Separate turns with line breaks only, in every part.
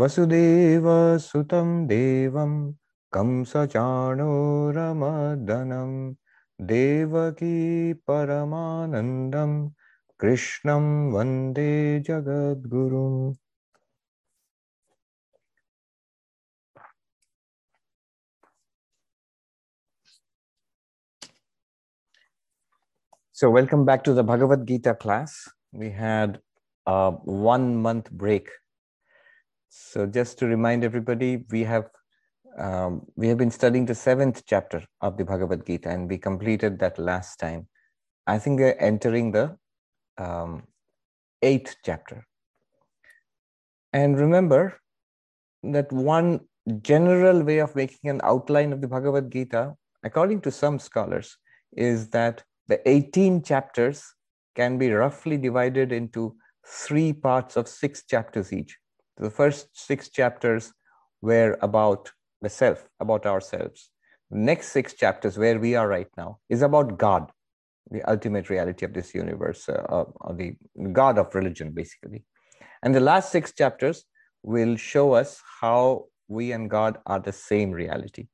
वसुदेवसुतं देवं कंसचाणूरमर्दनं देवकी परमानन्दं कृष्णं वंदे जगद्गुरुम् So, welcome back to the Bhagavad Gita class. We had a one month break. So, just to remind everybody, we have um, we have been studying the seventh chapter of the Bhagavad Gita, and we completed that last time. I think we're entering the um, eighth chapter. And remember that one general way of making an outline of the Bhagavad Gita, according to some scholars, is that the 18 chapters can be roughly divided into three parts of six chapters each. The first six chapters were about the self, about ourselves. The next six chapters, where we are right now, is about God, the ultimate reality of this universe, uh, uh, the God of religion, basically. And the last six chapters will show us how we and God are the same reality.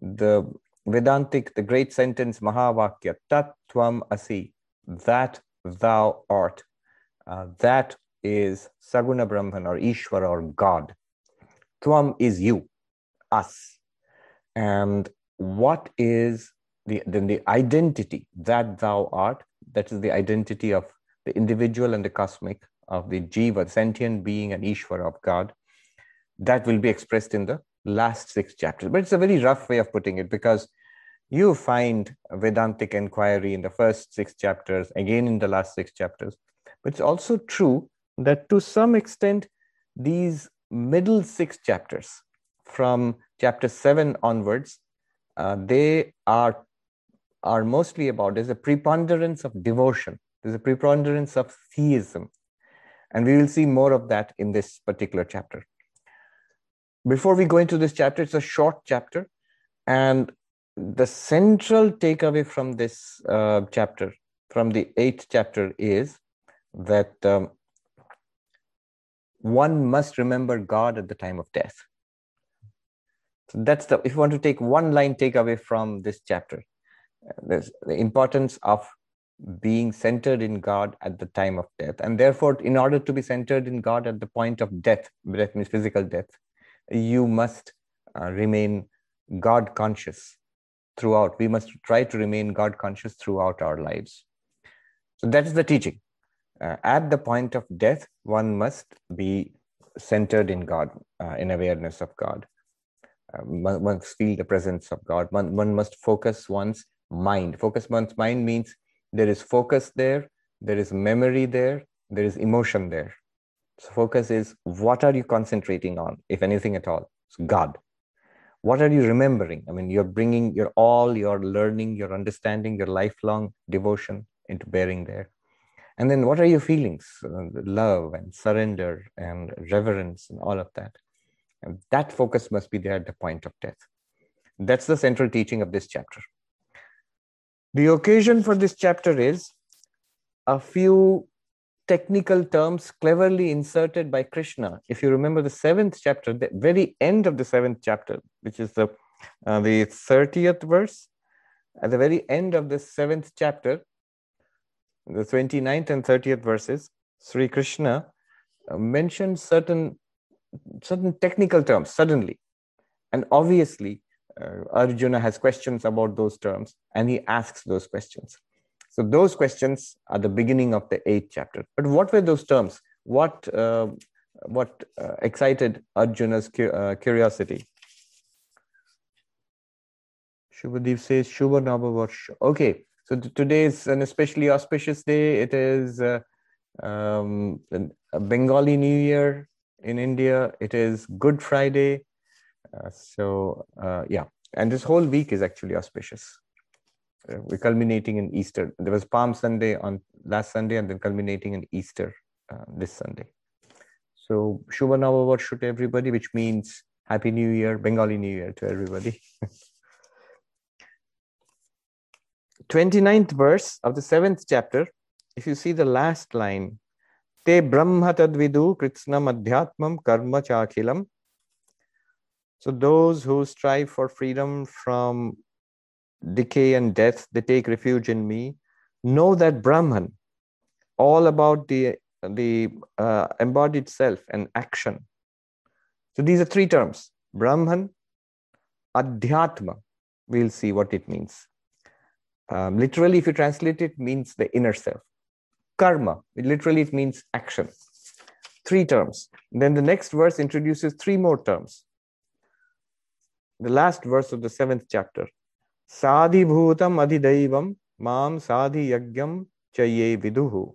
The Vedantic, the great sentence Mahavakya, Tat Tvam Asi, that thou art. Uh, that is Saguna Brahman or Ishvara or God. Tvam is you, us. And what is the, then the identity that thou art? That is the identity of the individual and the cosmic, of the Jiva, sentient being and Ishvara of God. That will be expressed in the last six chapters. But it's a very rough way of putting it because you find Vedantic inquiry in the first six chapters, again in the last six chapters. But it's also true that to some extent, these middle six chapters, from chapter seven onwards, uh, they are, are mostly about there's a preponderance of devotion, there's a preponderance of theism. And we will see more of that in this particular chapter. Before we go into this chapter, it's a short chapter. And the central takeaway from this uh, chapter, from the eighth chapter, is that um, one must remember God at the time of death. So that's the, if you want to take one line takeaway from this chapter, uh, there's the importance of being centered in God at the time of death. And therefore, in order to be centered in God at the point of death, that means physical death, you must uh, remain God conscious throughout. We must try to remain God conscious throughout our lives. So that is the teaching. Uh, at the point of death, one must be centered in God, uh, in awareness of God. Uh, one must feel the presence of God. One, one must focus one's mind. Focus one's mind means there is focus there, there is memory there, there is emotion there. So focus is what are you concentrating on, if anything at all? It's God. What are you remembering? I mean, you're bringing your all your learning, your understanding, your lifelong devotion into bearing there. And then what are your feelings? Uh, love and surrender and reverence and all of that. And that focus must be there at the point of death. That's the central teaching of this chapter. The occasion for this chapter is a few technical terms cleverly inserted by Krishna. If you remember the seventh chapter, the very end of the seventh chapter, which is the uh, the 30th verse, at the very end of the seventh chapter, the 29th and 30th verses, Sri Krishna uh, mentioned certain certain technical terms suddenly, and obviously uh, Arjuna has questions about those terms, and he asks those questions. So those questions are the beginning of the eighth chapter. But what were those terms? What uh, what uh, excited Arjuna's cu- uh, curiosity? Shubhadeep says Shubha Navavarsha. Okay, so t- today is an especially auspicious day. It is uh, um, a Bengali New Year in India. It is Good Friday. Uh, so uh, yeah, and this whole week is actually auspicious uh, we're culminating in Easter. There was Palm Sunday on last Sunday, and then culminating in Easter uh, this Sunday. So Shubha Navavarsha to everybody, which means Happy New Year, Bengali New Year to everybody. 29th verse of the seventh chapter, if you see the last line, Te Brahma Tadvidu Kritsnam Adhyatmam Karma Chakhilam. So those who strive for freedom from decay and death, they take refuge in me. Know that Brahman, all about the, the uh, embodied self and action. So these are three terms Brahman, Adhyatma. We'll see what it means. Um, literally, if you translate it, means the inner self. Karma, it literally it means action. Three terms. Then the next verse introduces three more terms. The last verse of the seventh chapter. Sadhi bhutam adhidaivam mam sadhi yagyam chaye viduhu.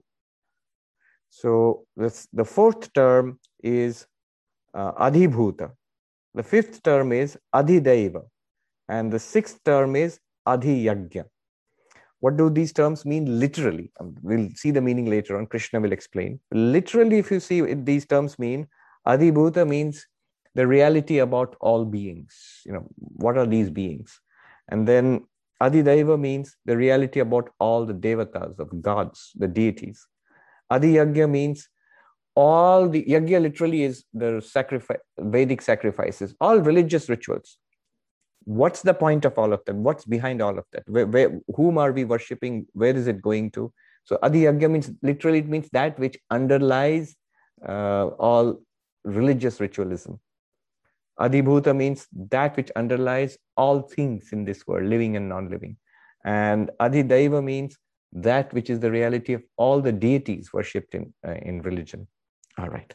So this, the fourth term is uh, adhibhuta. The fifth term is adhidaiva. And the sixth term is adhiyagya. What do these terms mean literally? Um, we'll see the meaning later on. Krishna will explain. Literally, if you see it, these terms mean, Adhibhuta means the reality about all beings. You know, what are these beings? And then Adhidaiva means the reality about all the devatas, of gods, the deities. Adhiyagya means all the yagya literally is the sacrifice, Vedic sacrifices, all religious rituals what's the point of all of them? What's behind all of that? Where, where whom are we worshipping? Where is it going to? So adhiyagya means literally it means that which underlies uh, all religious ritualism. Adhibhuta means that which underlies all things in this world living and non-living. And adhidaiva means that which is the reality of all the deities worshipped in uh, in religion. All right.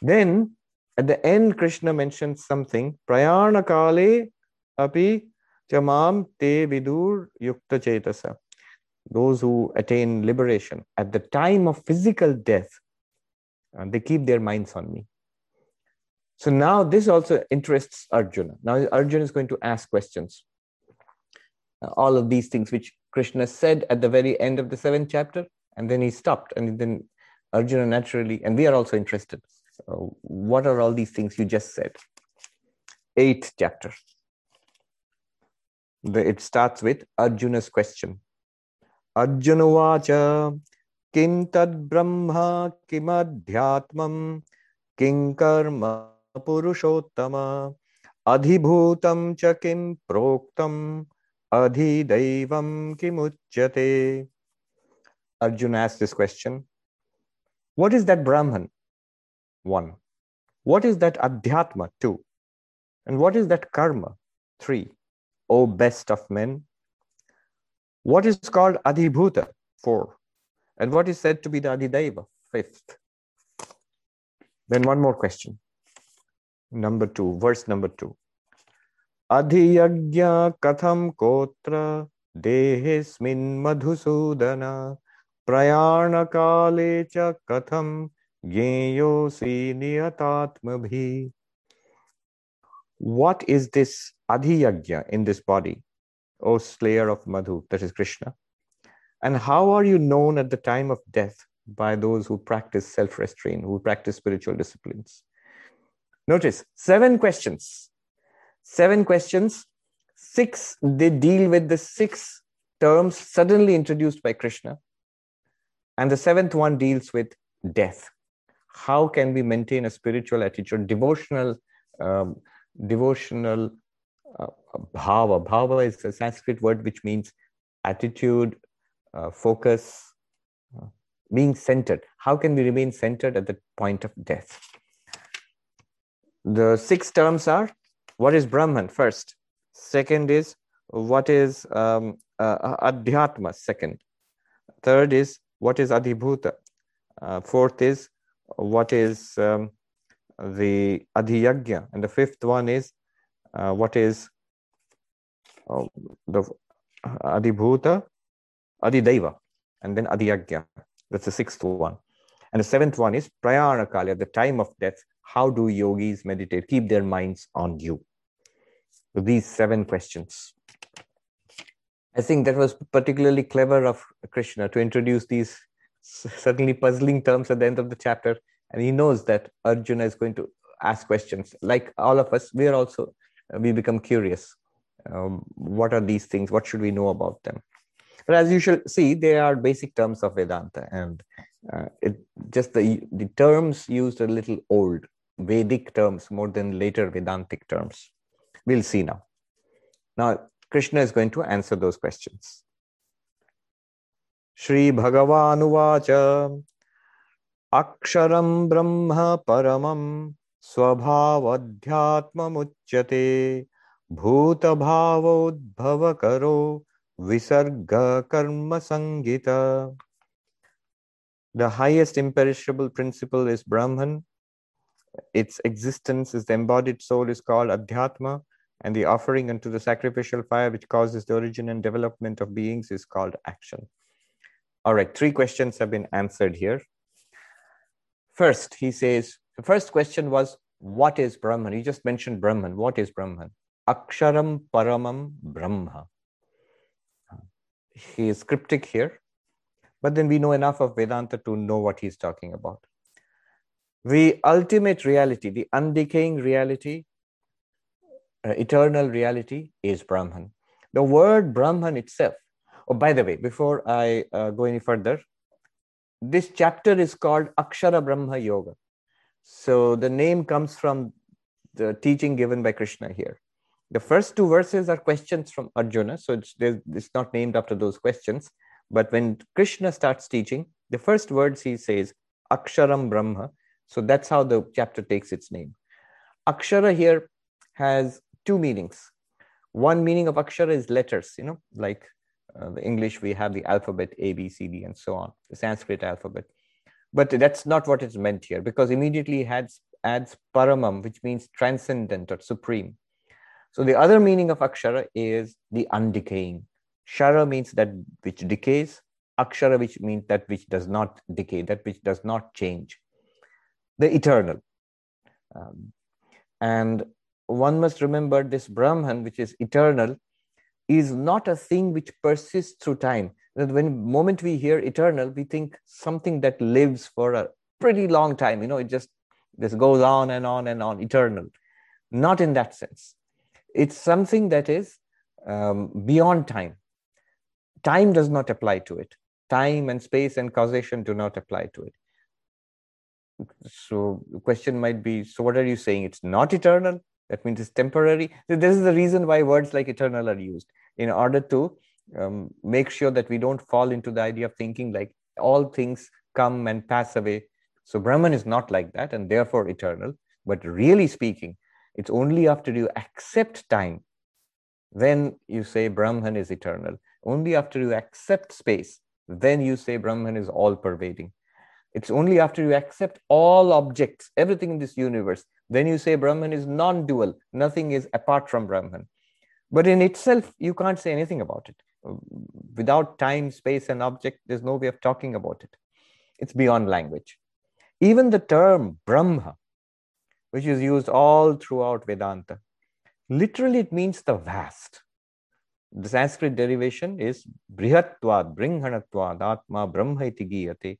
Then at the end krishna mentions something. Prayana kale api chamam te vidur yukta chetasa. Those who attain liberation at the time of physical death, uh, they keep their minds on me. So now this also interests Arjuna. Now Arjuna is going to ask questions. Uh, all of these things which Krishna said at the very end of the seventh chapter, and then he stopped, and then Arjuna naturally, and we are also interested. So what are all these things you just said? Eighth chapter it starts with Arjuna's question. Arjuna vacha kim tad brahma kim adhyatmam kim karma purushottama adhibhutam cha kim proktam adhidaivam kimuchyate. Arjuna asks this question. What is that Brahman? One. What is that Adhyatma? Two. And what is that Karma? Three. O best of men, what is called Adhibhuta, four, and what is said to be the Adhidaiva, fifth. Then one more question. Number two, verse number two. Adhyagya katham kotra dehesmin madhusudana prayana kalecha katham geyo si niyatatma what is this adhiyagya in this body, O slayer of Madhu, that is Krishna? And how are you known at the time of death by those who practice self restraint, who practice spiritual disciplines? Notice seven questions. Seven questions. Six, they deal with the six terms suddenly introduced by Krishna. And the seventh one deals with death. How can we maintain a spiritual attitude, devotional um, devotional uh, bhava. Bhava is a Sanskrit word which means attitude, uh, focus, uh, being centered. How can we remain centered at the point of death? The six terms are what is Brahman first, second is what is um, uh, Adhyatma, second, third is what is Adhibhuta, uh, fourth is what is um, the adhiyagya, and the fifth one is uh, what is uh, the adhibhuta, adhidaiva, and then adhiyagya. That's the sixth one. And the seventh one is prayanakali, at the time of death. How do yogis meditate? Keep their minds on you. So these seven questions. I think that was particularly clever of Krishna to introduce these certainly puzzling terms at the end of the chapter and he knows that arjuna is going to ask questions like all of us we are also we become curious um, what are these things what should we know about them but as you shall see they are basic terms of vedanta and Uh, it just the the terms used are a little old, Vedic terms more than later Vedantic terms. We'll see now. Now Krishna is going to answer those questions. Shri Paramam Swabhavadyatmamuchyate Bhuta Bhavoudbhavakaro Visarga Sangita. The highest imperishable principle is Brahman. Its existence is the embodied soul is called Adhyatma, and the offering unto the sacrificial fire which causes the origin and development of beings is called action. All right, three questions have been answered here. First, he says, the first question was, What is Brahman? He just mentioned Brahman. What is Brahman? Aksharam Paramam Brahma. He is cryptic here, but then we know enough of Vedanta to know what he's talking about. The ultimate reality, the undecaying reality, uh, eternal reality is Brahman. The word Brahman itself, oh, by the way, before I uh, go any further, this chapter is called Akshara Brahma Yoga. So the name comes from the teaching given by Krishna here. The first two verses are questions from Arjuna, so it's, it's not named after those questions. But when Krishna starts teaching, the first words he says, Aksharam Brahma. So that's how the chapter takes its name. Akshara here has two meanings. One meaning of Akshara is letters, you know, like uh, the English, we have the alphabet A, B, C, D, and so on, the Sanskrit alphabet. But that's not what is meant here because immediately adds, adds paramam, which means transcendent or supreme. So the other meaning of Akshara is the undecaying. Shara means that which decays, Akshara, which means that which does not decay, that which does not change. The eternal. Um, and one must remember this Brahman, which is eternal, is not a thing which persists through time. That when moment we hear eternal, we think something that lives for a pretty long time. You know, it just this goes on and on and on, eternal. Not in that sense. It's something that is um, beyond time time does not apply to it time and space and causation do not apply to it so the question might be so what are you saying it's not eternal that means it's temporary. This is the reason why words like eternal are used in order to um, make sure that we don't fall into the idea of thinking like all things come and pass away. So brahman is not like that and therefore eternal. But really speaking it's only after you accept time then you say brahman is eternal. Only after you accept space, then you say Brahman is all pervading. It's only after you accept all objects, everything in this universe, then you say Brahman is non dual. Nothing is apart from Brahman. But in itself, you can't say anything about it. Without time, space, and object, there's no way of talking about it. It's beyond language. Even the term Brahma, which is used all throughout Vedanta, literally it means the vast the Sanskrit derivation is brihatvad, bringhanatvad, atma, brahma iti giyate.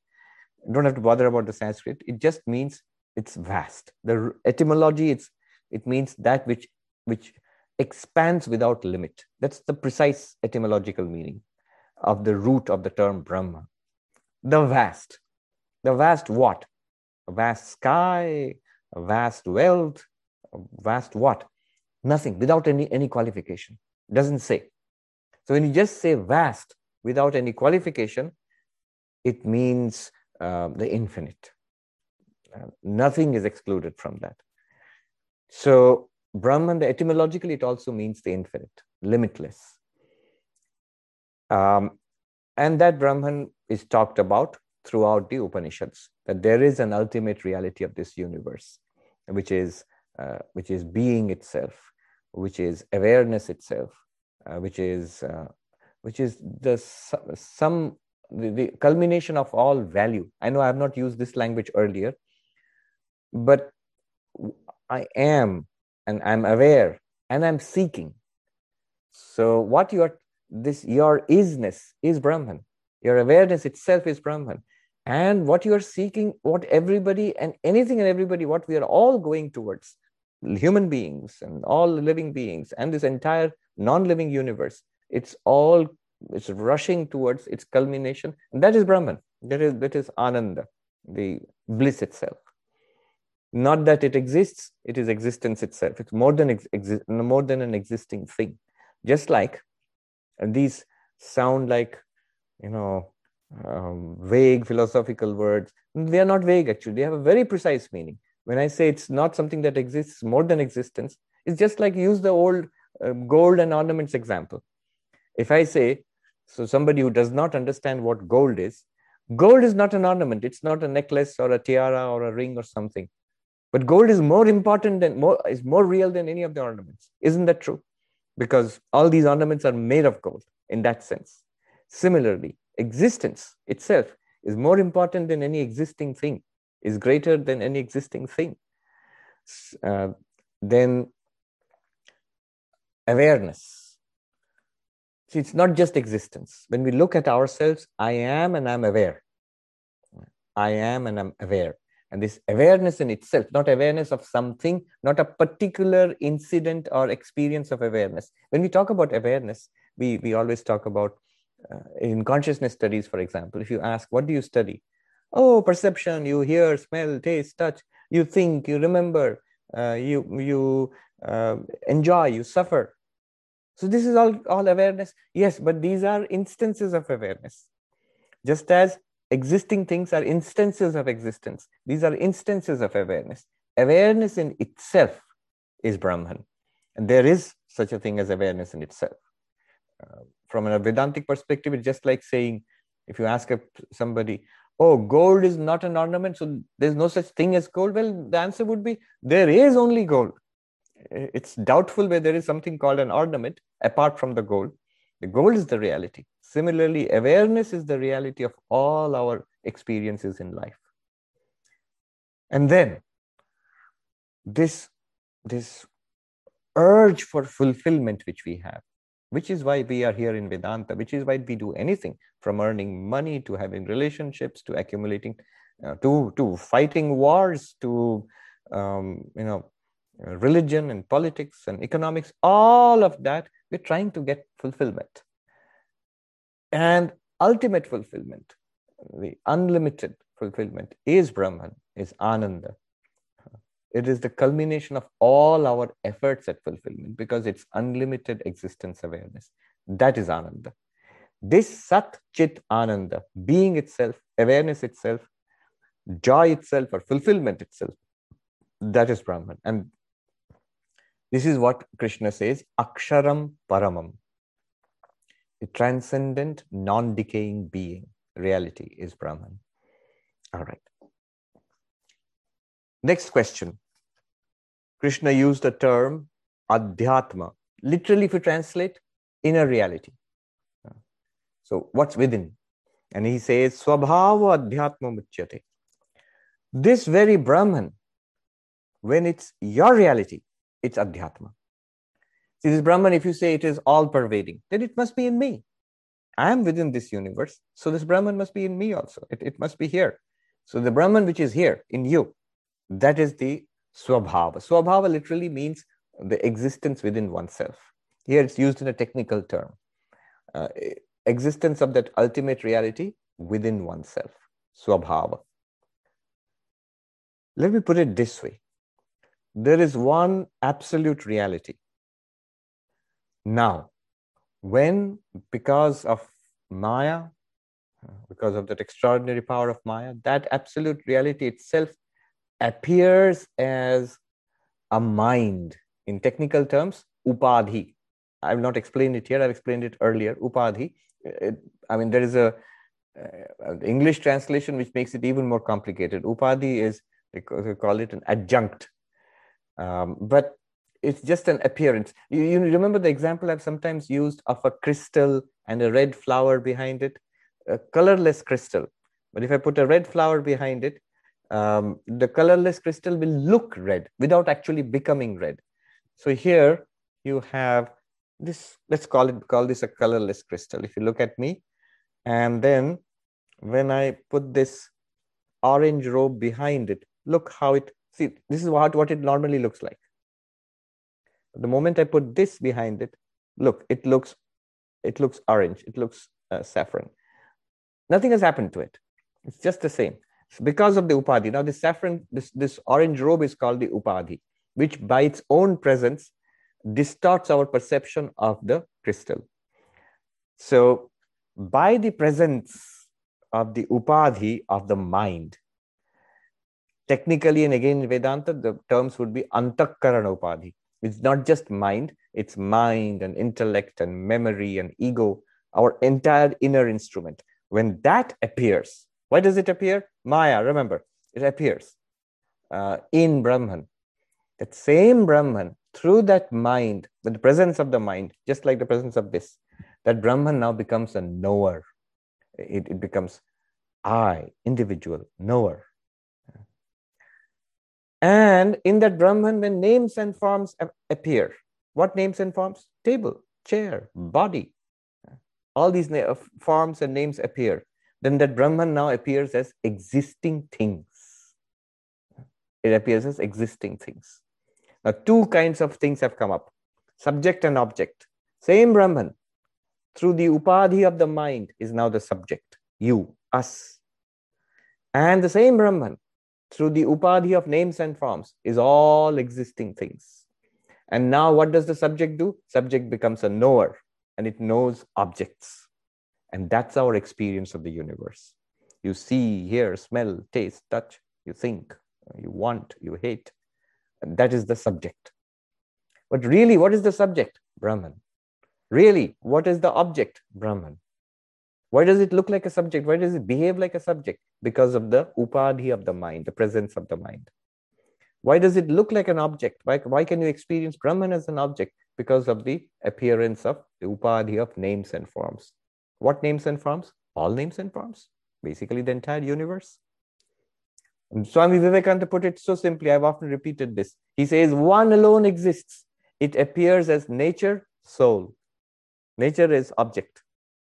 Don't have to bother about the Sanskrit. It just means it's vast. The etymology, it's, it means that which, which expands without limit. That's the precise etymological meaning of the root of the term Brahma. The vast. The vast what? A vast sky, a vast wealth, vast what? Nothing, without any, any qualification. Doesn't say. So when you just say vast without any qualification, it means uh, the infinite. Nothing is excluded from that. So Brahman, etymologically, it also means the infinite, limitless. Um, and that Brahman is talked about throughout the Upanishads, that there is an ultimate reality of this universe, which is, uh, which is being itself, which is awareness itself, uh, which is uh, which is the some the, the culmination of all value. I know I have not used this language earlier, but I am and I'm aware and I'm seeking. So what your this your isness is Brahman. Your awareness itself is Brahman. And what you are seeking, what everybody and anything and everybody, what we are all going towards, human beings and all living beings and this entire non-living universe it's all it's rushing towards its culmination and that is brahman That is, that is ananda, the bliss itself. Not that it exists, it is existence itself. It's more than, ex- exi- more than an existing thing. Just like and these sound like, you know, um, vague philosophical words. They are not vague, actually. They have a very precise meaning. When I say it's not something that exists more than existence, it's just like use the old uh, gold and ornaments example. If I say, so somebody who does not understand what gold is, gold is not an ornament. It's not a necklace or a tiara or a ring or something. But gold is more important than more is more real than any of the ornaments. Isn't that true? Because all these ornaments are made of gold in that sense. Similarly, existence itself is more important than any existing thing, is greater than any existing thing. Uh, then awareness. See, it's not just existence. When we look at ourselves, I am and I'm aware. I am and I'm aware. And this awareness in itself, not awareness of something, not a particular incident or experience of awareness. When we talk about awareness, we, we always talk about uh, in consciousness studies, for example, if you ask, what do you study? Oh, perception, you hear, smell, taste, touch, you think, you remember, uh, you, you uh, enjoy, you suffer. So this is all, all awareness. Yes, but these are instances of awareness. Just as existing things are instances of existence. These are instances of awareness. Awareness in itself is Brahman. And there is such a thing as awareness in itself. Uh, from a Vedantic perspective, it's just like saying, if you ask somebody, oh, gold is not an ornament, so there's no such thing as gold. Well, the answer would be, there is only gold. It's doubtful whether there is something called an ornament apart from the gold. The gold is the reality. Similarly, awareness is the reality of all our experiences in life. And then this, this urge for fulfillment which we have, which is why we are here in Vedanta, which is why we do anything from earning money to having relationships to accumulating, uh, to, to fighting wars to, um, you know, religion and politics and economics, all of that, we're trying to get fulfillment. And ultimate fulfillment, the unlimited fulfillment, is Brahman, is Ananda. It is the culmination of all our efforts at fulfillment because it's unlimited existence awareness. That is Ananda. This Sat Chit Ananda, being itself, awareness itself, joy itself, or fulfillment itself, that is Brahman. And this is what Krishna says Aksharam Paramam the transcendent, non decaying being, reality is Brahman. All right. Next question. Krishna used the term adhyatma. Literally, if you translate, inner reality. So, what's within? And he says, Swabhava adhyatma muchyate. This very Brahman, when it's your reality, it's adhyatma. See, this Brahman, if you say it is all pervading, then it must be in me. I am within this universe. So this Brahman must be in me also. It, it must be here. So the Brahman which is here in you, that is the Swabhava. Swabhava literally means the existence within oneself. Here it's used in a technical term. Uh, existence of that ultimate reality within oneself. Swabhava. Let me put it this way there is one absolute reality now, when because of Maya, because of that extraordinary power of Maya, that absolute reality itself appears as a mind. In technical terms, upadhi. I've not explained it here, I've explained it earlier. Upadhi. It, I mean, there is a uh, English translation which makes it even more complicated. Upadhi is, they call it an adjunct. Um, but it's just an appearance. You, you remember the example I've sometimes used of a crystal and a red flower behind it, a colorless crystal. But if I put a red flower behind it, um, the colorless crystal will look red without actually becoming red. So here you have this, let's call it, call this a colorless crystal. If you look at me, and then when I put this orange robe behind it, look how it, see, this is what, what it normally looks like the moment I put this behind it, look, it looks, it looks orange, it looks uh, saffron. Nothing has happened to it. It's just the same. because of the upadhi. Now, this saffron, this, this orange robe is called the upadhi, which by its own presence distorts our perception of the crystal. So, by the presence of the upadhi of the mind, technically and again in Vedanta, the terms would be antahkarana upadhi. It's not just mind, it's mind and intellect and memory and ego, our entire inner instrument. When that appears, why does it appear? Maya, remember, it appears uh, in Brahman. That same Brahman, through that mind, the presence of the mind, just like the presence of this, that Brahman now becomes a knower. It, it becomes I, individual, knower. And in that Brahman, when names and forms appear, what names and forms? Table, chair, hmm. body. All these uh, forms and names appear. Then that Brahman now appears as existing things. It appears as existing things. Now, two kinds of things have come up subject and object. Same Brahman, through the upadhi of the mind, is now the subject, you, us. And the same Brahman, through the upadhi of names and forms, is all existing things. And now, what does the subject do? Subject becomes a knower and it knows objects. And that's our experience of the universe. You see, hear, smell, taste, touch, you think, you want, you hate. And that is the subject. But really, what is the subject? Brahman. Really, what is the object? Brahman. Why does it look like a subject? Why does it behave like a subject? Because of the upadhi of the mind, the presence of the mind. Why does it look like an object? Why, why can you experience Brahman as an object? Because of the appearance of the upadhi of names and forms. What names and forms? All names and forms. Basically, the entire universe. And Swami Vivekananda put it so simply, I've often repeated this. He says, One alone exists. It appears as nature, soul. Nature is object,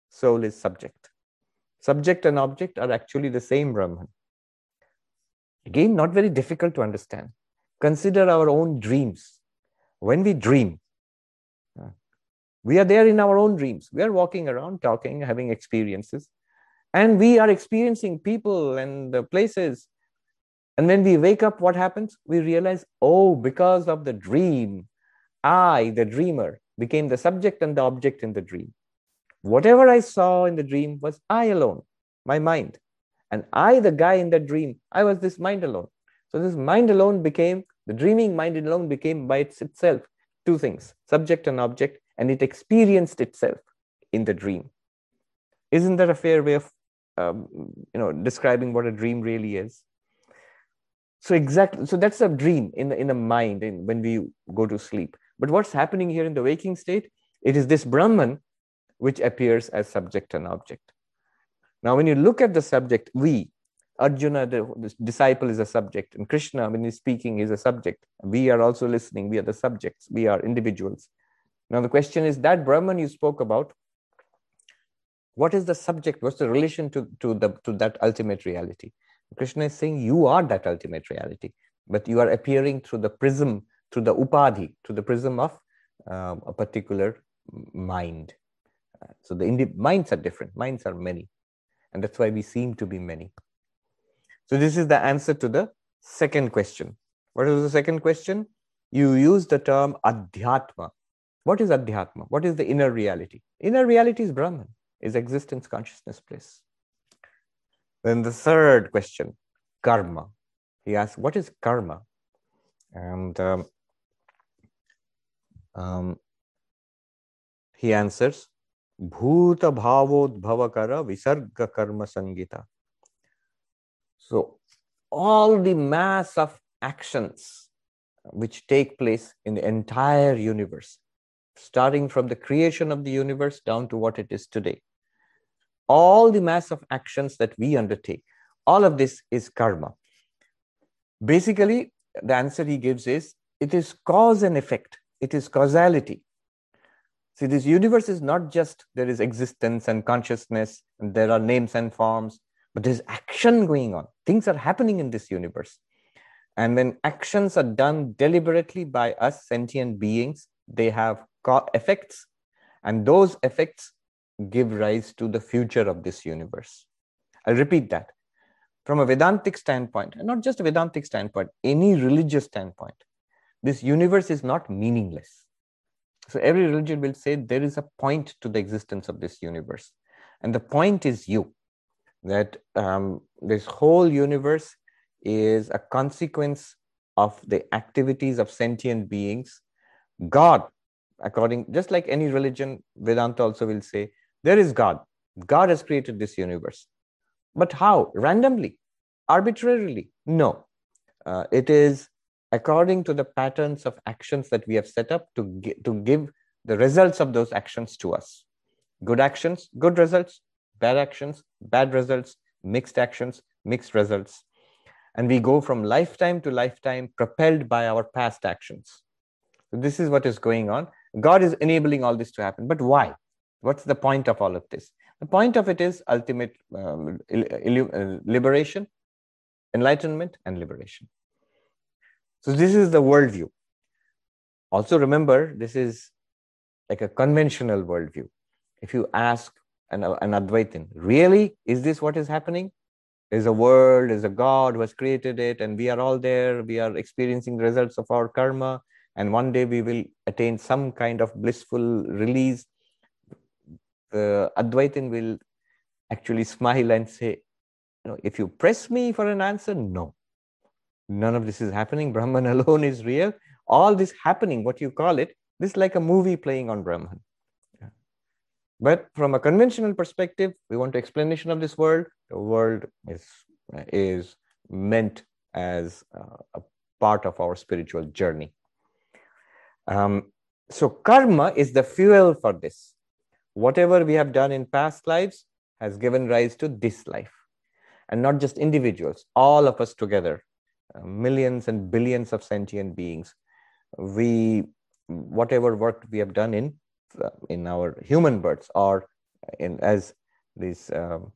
soul is subject. Subject and object are actually the same Brahman. Again, not very difficult to understand. Consider our own dreams. When we dream, uh, we are there in our own dreams. We are walking around, talking, having experiences, and we are experiencing people and the places. And when we wake up, what happens? We realize, oh, because of the dream, I, the dreamer, became the subject and the object in the dream. Whatever I saw in the dream was I alone, my mind. And I, the guy in the dream, I was this mind alone. So this mind alone became, the dreaming mind alone became by its itself two things, subject and object, and it experienced itself in the dream. Isn't that a fair way of um, you know describing what a dream really is? So exactly, so that's a dream in the in the mind in, when we go to sleep. But what's happening here in the waking state? It is this Brahman which appears as subject and object. Now, when you look at the subject, we, Arjuna, the, disciple, is a subject, and Krishna, when he's speaking, is a subject. We are also listening. We are the subjects. We are individuals. Now, the question is that Brahman you spoke about, what is the subject? What's the relation to, to, the, to that ultimate reality? Krishna is saying you are that ultimate reality, but you are appearing through the prism, through the upadhi, through the prism of um, a particular mind. So the indi- minds are different, minds are many, and that's why we seem to be many. So this is the answer to the second question. What is the second question? You use the term adhyatma. What is adhyatma? What is the inner reality? Inner reality is Brahman, is existence, consciousness, bliss. Then the third question, karma. He asks, what is karma? And um, um, he answers, Bhuta bhavodbhavakara visarga karma sangita. So, all the mass of actions which take place in the entire universe, starting from the creation of the universe down to what it is today, all the mass of actions that we undertake, all of this is karma. Basically, the answer he gives is it is cause and effect, it is causality. See, this universe is not just there is existence and consciousness, and there are names and forms, but there's action going on. Things are happening in this universe. And when actions are done deliberately by us sentient beings, they have effects, and those effects give rise to the future of this universe. I'll repeat that. from a Vedantic standpoint, and not just a Vedantic standpoint, any religious standpoint, this universe is not meaningless. So every religion will say there is a point to the existence of this universe. And the point is you, that um, this whole universe is a consequence of the activities of sentient beings. God, according, just like any religion, Vedanta also will say, there is God. God has created this universe. But how? Randomly? Arbitrarily? No. Uh, it is according to the patterns of actions that we have set up to, gi- to give the results of those actions to us. Good actions, good results. Bad actions, bad results. Mixed actions, mixed results. And we go from lifetime to lifetime propelled by our past actions. So this is what is going on. God is enabling all this to happen. But why? What's the point of all of this? The point of it is ultimate um, liberation, enlightenment, and liberation. So this is the worldview. Also remember, this is like a conventional worldview. If you ask an, an Advaitin, really, is this what is happening? Is a world, is a God who has created it, and we are all there, we are experiencing the results of our karma, and one day we will attain some kind of blissful release. The Advaitin will actually smile and say, you know, if you press me for an answer, no none of this is happening. Brahman alone is real. All this happening, what you call it, this is like a movie playing on Brahman. But from a conventional perspective, we want explanation of this world. The world is, is meant as a part of our spiritual journey. Um, so, karma is the fuel for this. Whatever we have done in past lives has given rise to this life. And not just individuals, all of us together millions and billions of sentient beings. We whatever work we have done in uh, in our human births or in as this um,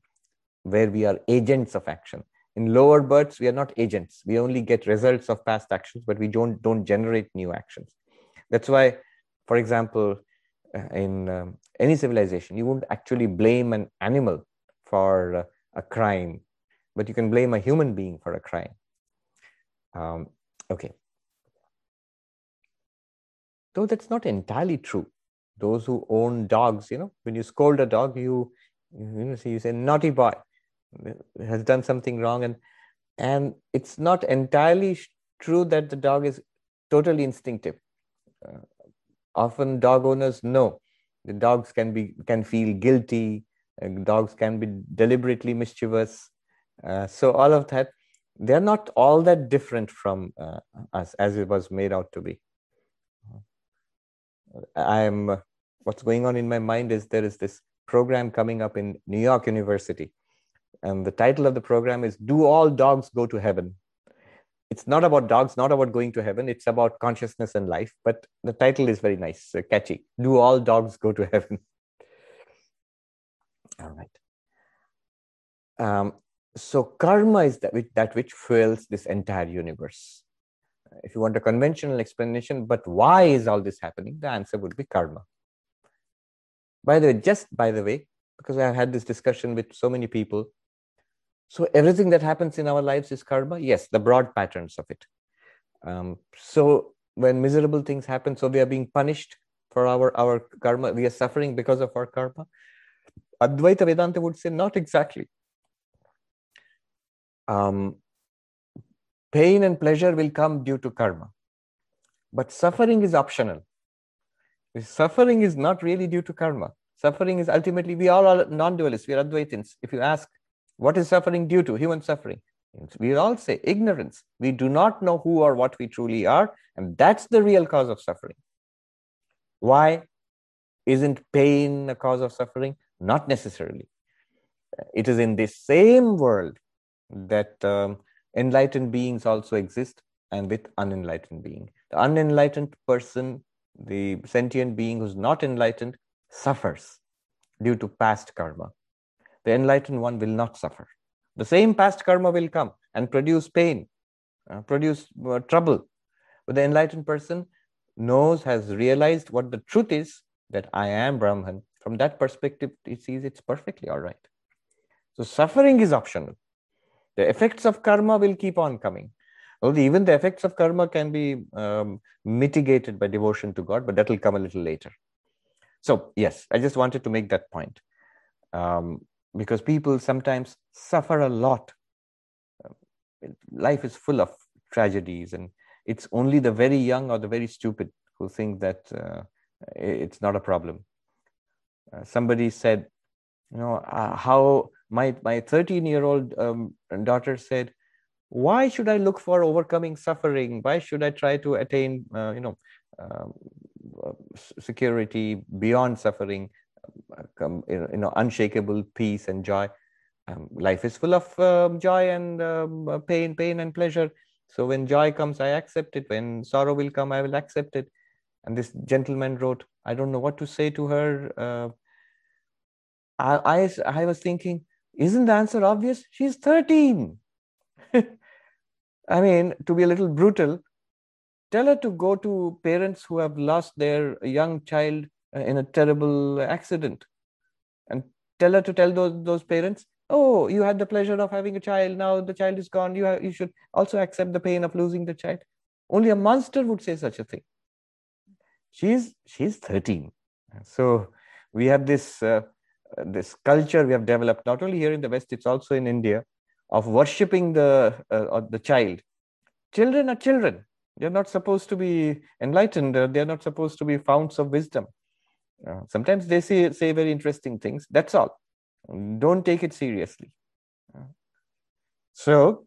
where we are agents of action. In lower births we are not agents. We only get results of past actions but we don't don't generate new actions. That's why for example uh, in um, any civilization you won't actually blame an animal for uh, a crime but you can blame a human being for a crime um, okay. Though that's not entirely true. Those who own dogs, you know, when you scold a dog, you you know, see, you say naughty boy has done something wrong, and and it's not entirely true that the dog is totally instinctive. Uh, often, dog owners know the dogs can be can feel guilty. Uh, dogs can be deliberately mischievous. Uh, so all of that they're not all that different from uh, us as it was made out to be. I'm what's going on in my mind is there is this program coming up in new york university. And the title of the program is do all dogs go to heaven? It's not about dogs not about going to heaven. It's about consciousness and life but the title is very nice uh, catchy. Do all dogs go to heaven? All right. Um, so karma is that which, that which fuels this entire universe. If you want a conventional explanation but why is all this happening? The answer would be karma. By the way just by the way because i've had this discussion with so many people. So everything that happens in our lives is karma? Yes the broad patterns of it. Um, so when miserable things happen so we are being punished for our our karma. We are suffering because of our karma. Advaita vedanta would say not exactly um, pain and pleasure will come due to karma. But suffering is optional. Suffering is not really due to karma. Suffering is ultimately, we all are non dualists, we are Advaitins. If you ask, what is suffering due to? Human suffering. We all say ignorance. We do not know who or what we truly are, and that's the real cause of suffering. Why? Isn't pain a cause of suffering? Not necessarily. It is in this same world that um, enlightened beings also exist and with unenlightened being. The unenlightened person, the sentient being who's not enlightened, suffers due to past karma. The enlightened one will not suffer. The same past karma will come and produce pain, uh, produce uh, trouble. But the enlightened person knows, has realized what the truth is that I am Brahman. From that perspective, he sees it's perfectly all right. So suffering is optional The effects of karma will keep on coming. Although even the effects of karma can be um, mitigated by devotion to God, but that will come a little later. So, yes, I just wanted to make that point. Um, because people sometimes suffer a lot. Life is full of tragedies, and it's only the very young or the very stupid who think that uh, it's not a problem. Uh, somebody said, you know, uh, how my my 13 year old um, daughter said, why should I look for overcoming suffering? Why should I try to attain, uh, you know, um, security beyond suffering? um, you know, unshakable peace and joy. Um, life is full of um, joy and um, uh, pain, pain and pleasure. So when joy comes, I accept it. When sorrow will come, I will accept it. And this gentleman wrote, I don't know what to say to her. Uh, I, I, I was thinking, isn't the answer obvious? She's 13. I mean, to be a little brutal, tell her to go to parents who have lost their young child uh, in a terrible accident and tell her to tell those those parents oh you had the pleasure of having a child. Now the child is gone. You have, you should also accept the pain of losing the child. Only a monster would say such a thing. She's she's 13 so we have this uh, this culture we have developed not only here in the west it's also in india of worshipping the uh, the child children are children they're not supposed to be enlightened they're not supposed to be founts of wisdom uh, sometimes they say, say very interesting things. That's all. Don't take it seriously. Uh, so,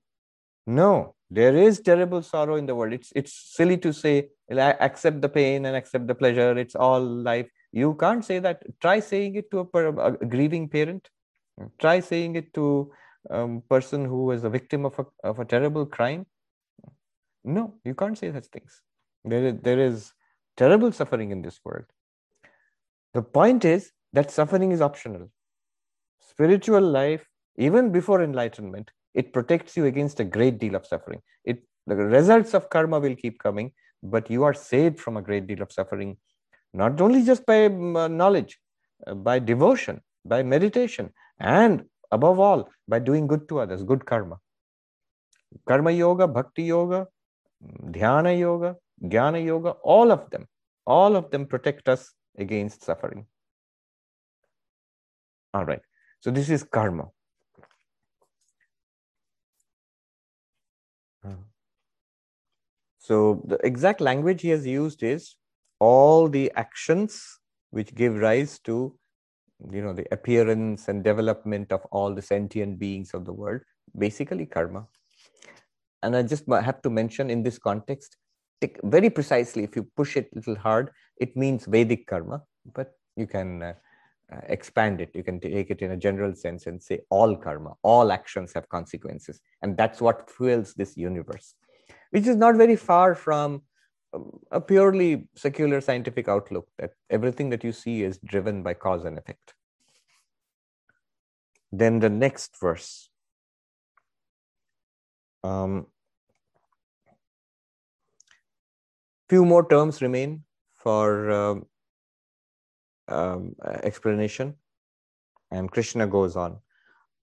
no, there is terrible sorrow in the world. It's, it's silly to say, accept the pain and accept the pleasure. It's all life. You can't say that. Try saying it to a, a grieving parent. Try saying it to a um, person who is a victim of a, of a terrible crime. No, you can't say such things. There is, there is terrible suffering in this world. The point is that suffering is optional. Spiritual life, even before enlightenment, it protects you against a great deal of suffering. It, the results of karma will keep coming, but you are saved from a great deal of suffering, not only just by um, uh, knowledge, uh, by devotion, by meditation, and above all, by doing good to others, good karma. Karma yoga, bhakti yoga, dhyana yoga, jnana yoga, all of them, all of them protect us against suffering. All right. So this is karma. So the exact language he has used is all the actions which give rise to you know the appearance and development of all the sentient beings of the world basically karma. And i just have to mention in this context very precisely if you push it a little hard it means vedic karma but you can uh, uh, expand it. You can take it in a general sense and say all karma all actions have consequences. And that's what fuels this universe which is not very far from a purely secular scientific outlook that everything that you see is driven by cause and effect then the next verse um, few more terms remain for um, um, explanation. And Krishna goes on.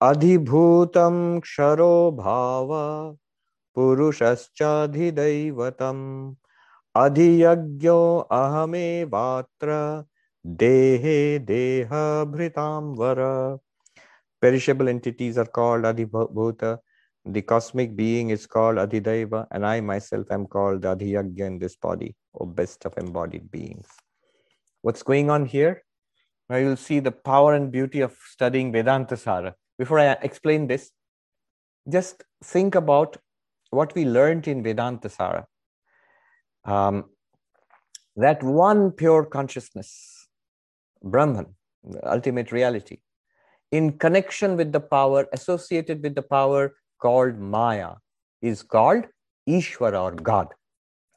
Adhibhutam ksharo bhava purushascha dehe deha bhritam vara. Perishable entities are called adhibhuta the cosmic being is called Adhidaiva, and I myself am called the Adhiyagya in this body, or best of embodied beings. What's going on here? Now you'll see the power and beauty of studying Vedanta Sara. Before I explain this, just think about what we learned in Vedanta Sara. Um, that one pure consciousness, Brahman, ultimate reality, in connection with the power, associated with the power called Maya is called Ishvara or God.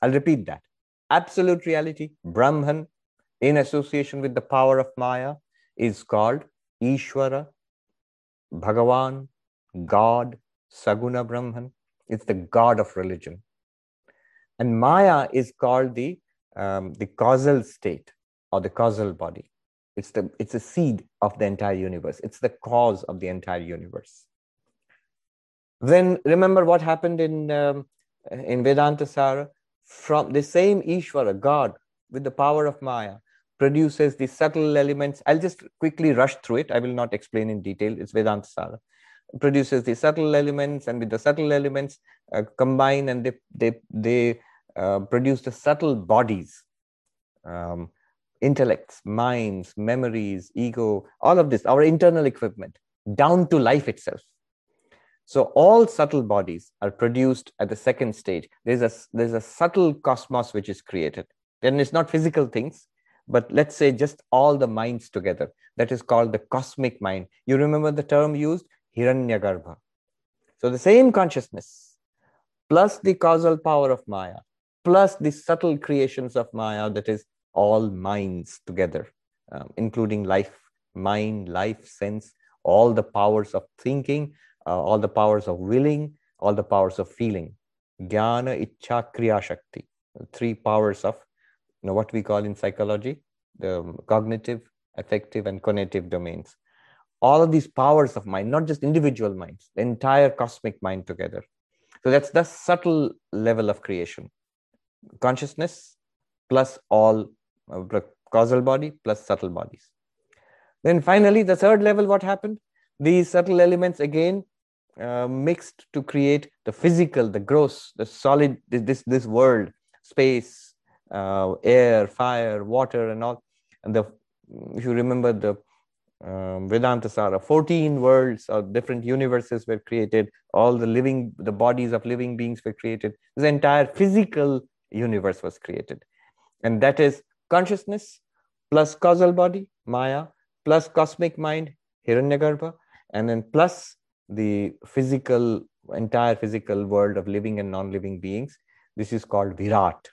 I'll repeat that. Absolute reality, Brahman, in association with the power of Maya, is called Ishvara, Bhagavan, God, Saguna Brahman. It's the God of religion. And Maya is called the, um, the causal state or the causal body. It's, the, it's a seed of the entire universe. It's the cause of the entire universe. Then remember what happened in, um, in Vedanta Sara? From the same Ishvara, God, with the power of Maya, produces the subtle elements. I'll just quickly rush through it. I will not explain in detail. It's Vedanta Sara. Produces the subtle elements, and with the subtle elements uh, combine and they, they, they uh, produce the subtle bodies, um, intellects, minds, memories, ego, all of this, our internal equipment, down to life itself. So all subtle bodies are produced at the second stage. There's a, there's a subtle cosmos which is created. Then it's not physical things, but let's say just all the minds together. That is called the cosmic mind. You remember the term used? Hiranyagarbha. So the same consciousness plus the causal power of Maya plus the subtle creations of Maya, that is all minds together, um, including life, mind, life, sense, all the powers of thinking, uh, all the powers of willing, all the powers of feeling. Jnana, Ichcha, Kriya Shakti. Three powers of you know, what we call in psychology the um, cognitive, affective, and cognitive domains. All of these powers of mind, not just individual minds, the entire cosmic mind together. So that's the subtle level of creation. Consciousness plus all uh, causal body plus subtle bodies. Then finally, the third level, what happened? These subtle elements again uh, mixed to create the physical, the gross, the solid, this, this world, space, uh, air, fire, water, and all. And the, if you remember the um, Vedanta Sara, 14 worlds or different universes were created. All the living, the bodies of living beings were created. This entire physical universe was created. And that is consciousness plus causal body, Maya, plus cosmic mind, Hiranyagarbha, and then plus the physical, entire physical world of living and non living beings. This is called Virat.